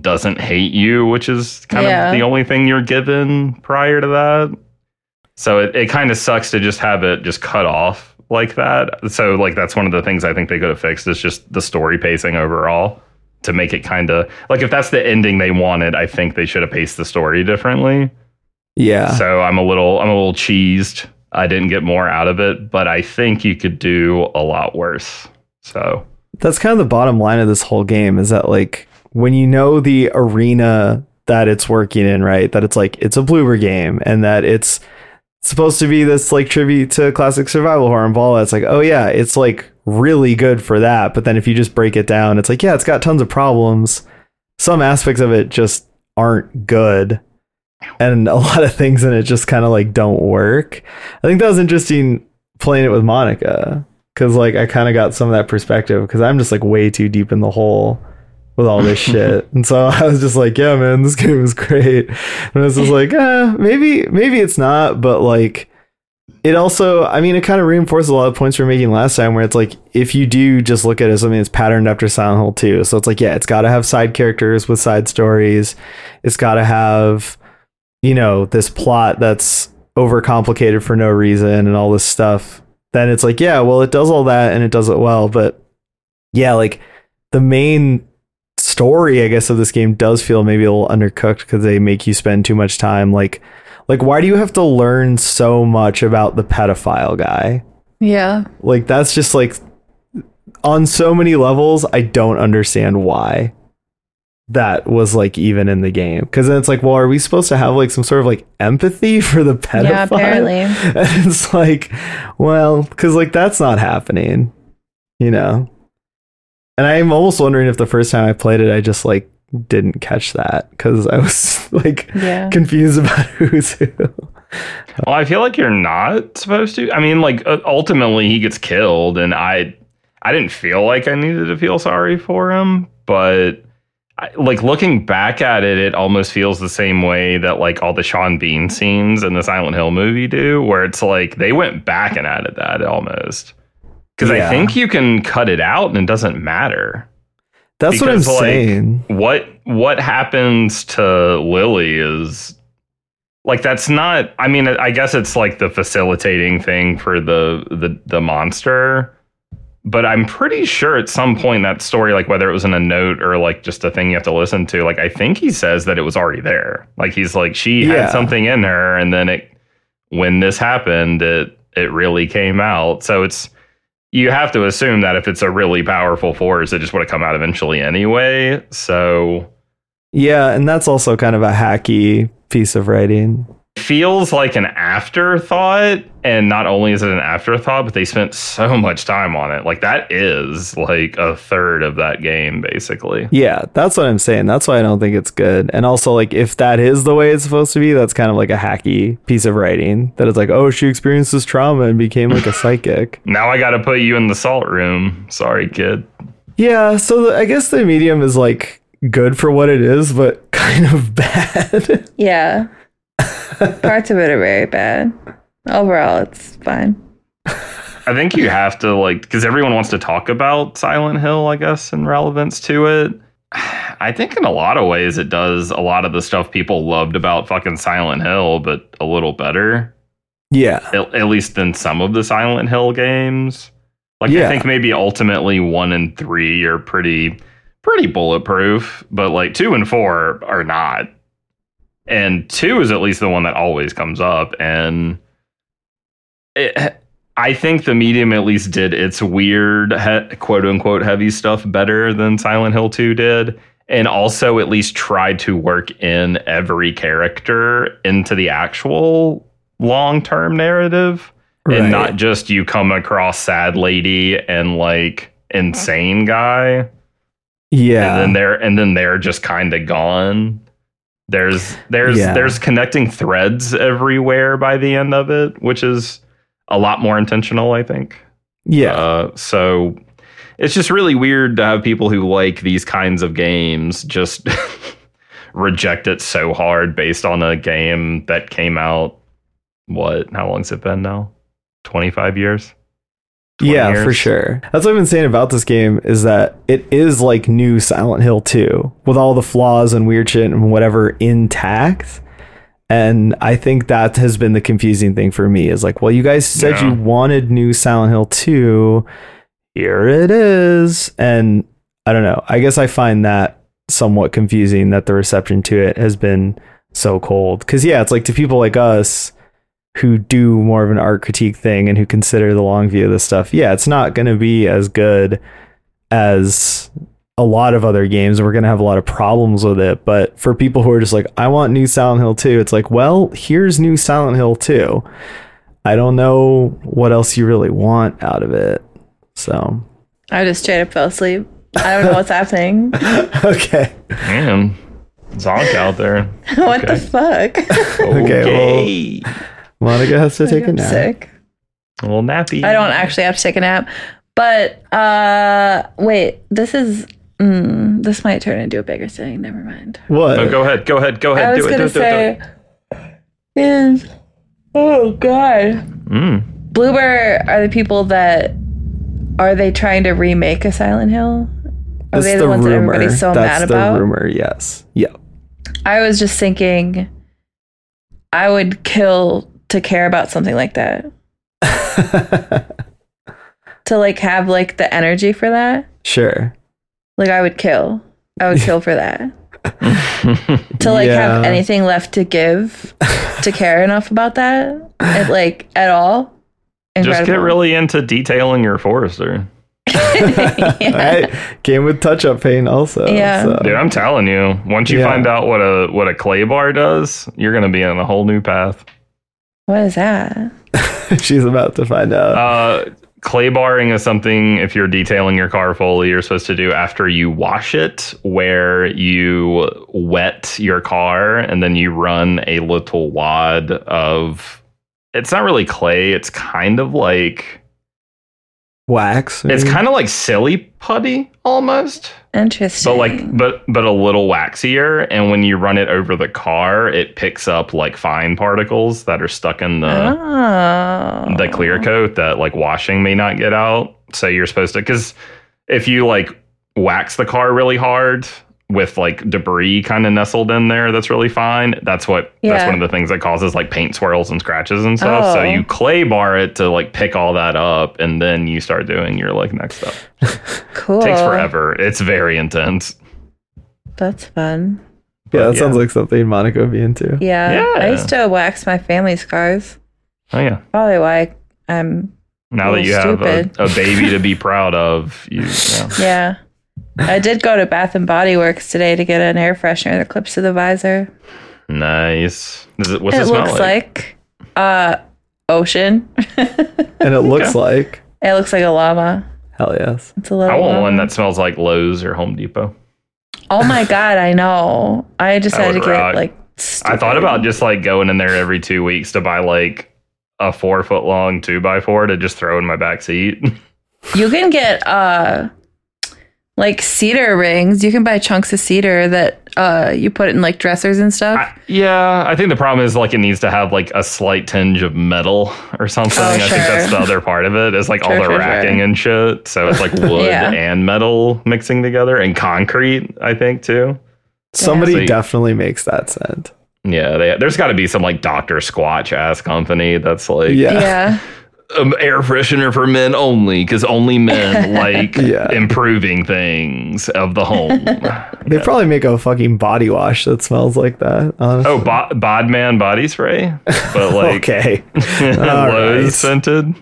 doesn't hate you which is kind Yeah. of the only thing you're given prior to that so it, it kind of sucks to just have it just cut off like that. So like that's one of the things I think they could have fixed is just the story pacing overall to make it kind of like if that's the ending they wanted, I think they should have paced the story differently. yeah. So I'm a little I'm a little cheesed. I didn't get more out of it, but I think you could do a lot worse. So that's kind of the bottom line of this whole game is that like when you know the arena that it's working in, right? That it's like it's a bloober game and that it's supposed to be this like tribute to classic survival horror and ball. It's like, oh yeah, it's like really good for that. But then if you just break it down, it's like, yeah, it's got tons of problems. Some aspects of it just aren't good. And a lot of things in it just kind of like don't work. I think that was interesting playing it with Monica because like I kind of got some of that perspective because I'm just like way too deep in the hole with all this shit, and so I was just like, yeah, man, this game is great, and I was just like, eh, maybe maybe it's not, but like. It also, I mean, it kind of reinforces a lot of points we are making last time, where it's like if you do just look at it as something that's patterned after Silent Hill 2, so it's like, yeah, it's got to have side characters with side stories, it's got to have, you know, this plot that's overcomplicated for no reason and all this stuff. Then it's like yeah well it does all that and it does it well. But yeah like the main story i guess of this game does feel maybe a little undercooked because they make you spend too much time like like why do you have to learn so much about the pedophile guy Yeah. like that's just like on so many levels i don't understand why that was like even in the game because then it's like well are we supposed to have like some sort of like empathy for the pedophile Yeah, apparently. and it's like well because like that's not happening you know and i'm almost wondering if the first time i played it i just like didn't catch that because I was like Yeah. confused about who's who. Well, I feel like you're not supposed to. I mean, like uh, ultimately he gets killed, and I, I didn't feel like I needed to feel sorry for him, but I, like looking back at it, it almost feels the same way that like all the Sean Bean scenes in the Silent Hill movie do, where it's like they went back and added that almost. Because Yeah. I think you can cut it out and it doesn't matter. That's what I'm like, saying. what what happens to Lily is like that's not I mean I guess it's like the facilitating thing for the the the monster but I'm pretty sure at some point that story like whether it was in a note or like just a thing you have to listen to like I think he says that it was already there like he's like she Yeah. had something in her and then it when this happened it it really came out so it's you have to assume that if it's a really powerful force, it just would have come out eventually anyway. So Yeah, and that's also kind of a hacky piece of writing. Feels like an afterthought. And not only is it an afterthought, but they spent so much time on it. Like that is like a third of that game, basically. Yeah, that's what I'm saying. That's why I don't think it's good. And also, like, if that is the way it's supposed to be, that's kind of like a hacky piece of writing. That it's like, oh, she experienced this trauma and became like a psychic. Now I got to put you in the salt room. Sorry, kid. Yeah, so the, I guess the medium is like good for what it is, but kind of bad. Yeah. Parts of it are very bad. Overall, it's fine. I think you have to like because everyone wants to talk about Silent Hill, I guess, in relevance to it. I think in a lot of ways it does a lot of the stuff people loved about fucking Silent Hill, but a little better. yeah. At, at least than some of the Silent Hill games. Like Yeah. I think maybe ultimately one and three are pretty pretty bulletproof, but like two and four are not. And two is at least the one that always comes up. And it, I think the medium at least did its weird, he, quote unquote, heavy stuff better than Silent Hill 2 did. And also at least tried to work in every character into the actual long term narrative. Right. And not just you come across sad lady and like insane guy Yeah. and then they're and then they're just kind of gone. There's there's Yeah. there's connecting threads everywhere by the end of it, which is a lot more intentional, I think. yeah. Uh, so it's just really weird to have people who like these kinds of games just reject it so hard based on a game that came out. What? How long's it been now? Twenty five years. 20 Yeah, for sure. That's what I've been saying about this game is that it is like new Silent Hill 2 with all the flaws and weird shit and whatever intact. And I think that has been the confusing thing for me is like, well, you guys said Yeah. you wanted new Silent Hill 2. Here it is. And I don't know. I guess I find that somewhat confusing that the reception to it has been so cold. Cause yeah, it's like to people like us, who do more of an art critique thing and who consider the long view of this stuff, yeah, it's not going to be as good as a lot of other games. We're going to have a lot of problems with it. But for people who are just like, I want new Silent Hill 2, it's like, well, here's new Silent Hill 2. I don't know what else you really want out of it. So, I just straight up fell asleep. I don't know what's happening. okay. Damn. zonk out there. what Okay. the fuck? Okay, well- Monica has to take a I'm nap. sick. a little nappy. I don't actually have to take a nap. But uh wait, this is mm, this might turn into a bigger thing. Never mind. What? No, go ahead. Go ahead. Go ahead. I was do it. gonna do it, do it, do say is oh god. it. Mm. Bloober are the people that are they trying to remake a Silent Hill? Are That's they the, ones that everybody's so That's mad the about? rumor, yes. Yeah. I was just thinking I would kill to care about something like that. To like have like the energy for that. sure. Like I would kill. I would kill for that. to like have anything left to give to care enough about that it, like at all Just get really into detailing your forester. I came with touch up paint also. Yeah. so. Dude, I'm telling you, once you Yeah. find out what a what a clay bar does, you're gonna be on a whole new path. What is that She's about to find out. Uh, clay barring is something if you're detailing your car fully you're supposed to do after you wash it where you wet your car and then you run a little wad of it's not really clay it's kind of like Wax. it's kind of like silly putty almost Interesting. but like but but a little waxier and when you run it over the car it picks up like fine particles that are stuck in the oh. the clear coat that like washing may not get out. So you're supposed to because if you like wax the car really hard with like debris kind of nestled in there that's really fine. That's what that's one of the things that causes like paint swirls and scratches and stuff. So Oh. you clay bar it to like pick all that up and then you start doing your like next stuff. Cool. Takes forever. It's very intense. That's fun. Yeah, that yeah. sounds like something Monica would be into. Yeah. Yeah. I used to wax my family's cars. Oh yeah. Probably why I'm Now that Little you have a, a baby to be proud of, you yeah. Yeah. I did go to Bath and Body Works today to get an air freshener that clips to the visor. nice. Is it, what's it it, smell looks like? like, uh ocean. And it looks like It looks like a llama. hell yes. It's a little I want llama. one that smells like Lowe's or Home Depot. Oh my god, I know. I That decided to would get rock. like I thought about just like going in there every two weeks to buy like a four foot long two by four to just throw in my back seat. You can get uh like cedar rings. You can buy chunks of cedar that uh you put in like dressers and stuff. I, yeah, I think the problem is like it needs to have like a slight tinge of metal or something. Oh, I think that's the other part of it. Is like all the sure, racking sure. and shit. So it's like wood Yeah. and metal mixing together and concrete. I think too. Somebody So you- definitely makes that scent. Yeah, they, there's got to be some like Doctor Squatch ass company that's like Yeah. yeah. um, air freshener for men only because only men like Yeah. improving things of the home. They probably make a fucking body wash that smells like that. Honestly. oh, bo- Bodman body spray, but like okay. Lowe's right. scented.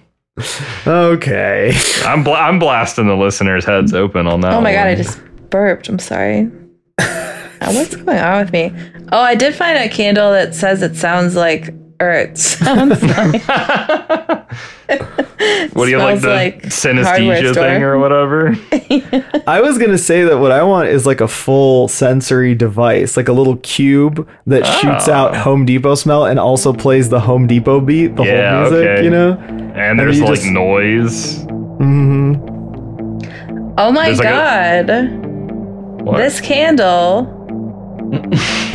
Okay. I'm bla- I'm blasting the listeners' heads open on that. Oh my god, I just burped. I'm sorry. What's going on with me? Oh, I did find a candle that says it sounds like or it sounds like What do you like the like synesthesia thing or whatever? I was gonna say that what I want is like a full sensory device, like a little cube that shoots Oh. out Home Depot smell and also plays the Home Depot beat, the Yeah, whole music, okay. you know? And there's you like just- noise. hmm Oh my There's like a- god. This candle.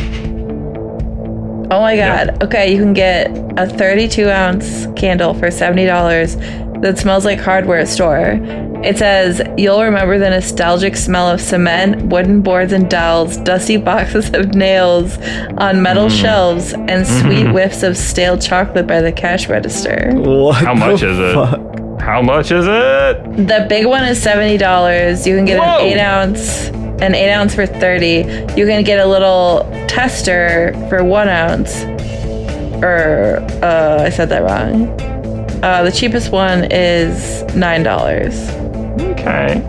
oh my god. Okay, you can get a 32 ounce candle for $70 that smells like hardware store. It says, You'll remember the nostalgic smell of cement, wooden boards and dowels, dusty boxes of nails on metal Mm. shelves, and sweet whiffs of stale chocolate by the cash register. What How much the is it? How much is it? The big one is seventy dollars. You can get Whoa. an eight ounce, an eight ounce for thirty. You can get a little tester for one ounce. Or uh, I said that wrong. Uh, the cheapest one is nine dollars. Okay.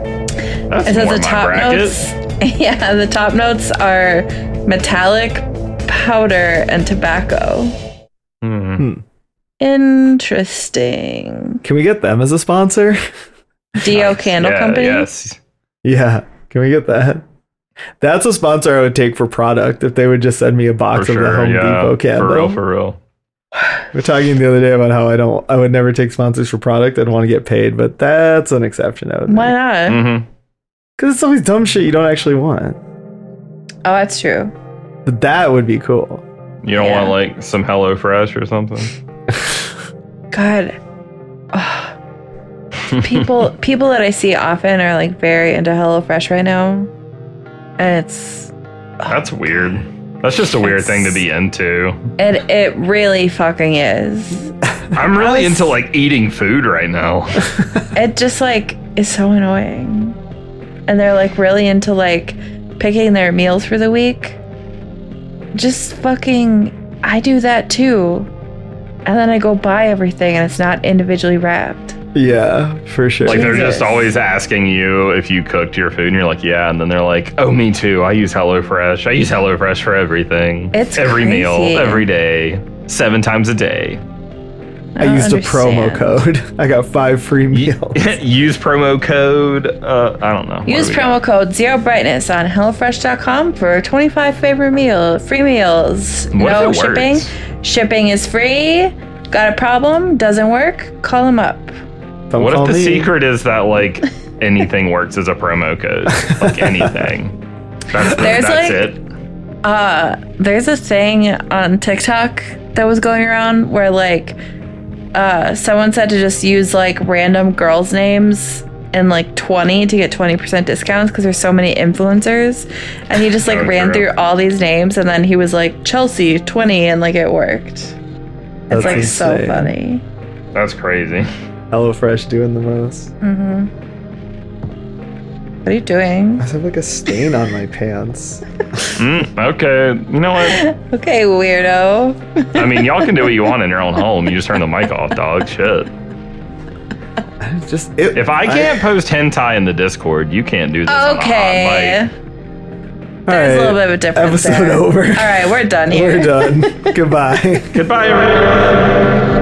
That's It says more the top notes. Yeah, the top notes are metallic, powder, and tobacco. Hmm. Interesting. Can we get them as a sponsor? Dio Candle Yeah, Company. Yes. yeah. Can we get that? That's a sponsor I would take for product if they would just send me a For box of the. Home Yeah. Depot candle. For real. For real. We're talking the other day about how I don't, I would never take sponsors for product. I'd want to get paid, but that's an exception. I would Why not? Mm-hmm. Because it's always dumb shit you don't actually want. Oh, that's true. But that would be cool. You don't Yeah. want like some Hello Fresh or something? God. Ugh. People people that I see often are like very into HelloFresh right now. And it's That's weird. That's just a weird thing to be into. it it really fucking is. I'm really was- into like eating food right now. It just like is so annoying. And they're like really into like picking their meals for the week. Just fucking I do that too. And then I go buy everything and it's not individually wrapped. Yeah, for sure. Like they're just always asking you if you cooked your food, and you're like, yeah. And then they're like, oh, me too. I use HelloFresh. I use HelloFresh for everything. It's every meal, every day, seven times a day. I, don't used a promo code. I got five free meals. Use promo code. Uh, I don't know. Use do promo got? code Zero Brightness on HelloFresh.com for 25 favorite meal free meals. What no shipping. works? Shipping is free. Got a problem? Doesn't work? Call them up. Don't What call if the me. secret is that like anything works as a promo code? Like anything. That's, There's, that's like- it. Uh, there's a thing on TikTok that was going around where like uh someone said to just use like random girls' names and like 20 to get 20% discounts because there's so many influencers and he just like ran true. through all these names and then he was like Chelsea 20 and like it worked. That's It's like so funny. That's crazy. HelloFresh doing the most. Mhm. What are you doing? I have like a stain on my pants. Mm, okay. You know what? Okay, weirdo. I mean, y'all can do what you want in your own home. You just turn the mic off, dog. Shit. Just it, If I can't post hentai in the Discord, you can't do this. on a hot Okay. mic. There's a little bit of a difference. Episode there. over. All right, we're done here. We're done. Goodbye. Goodbye, everyone.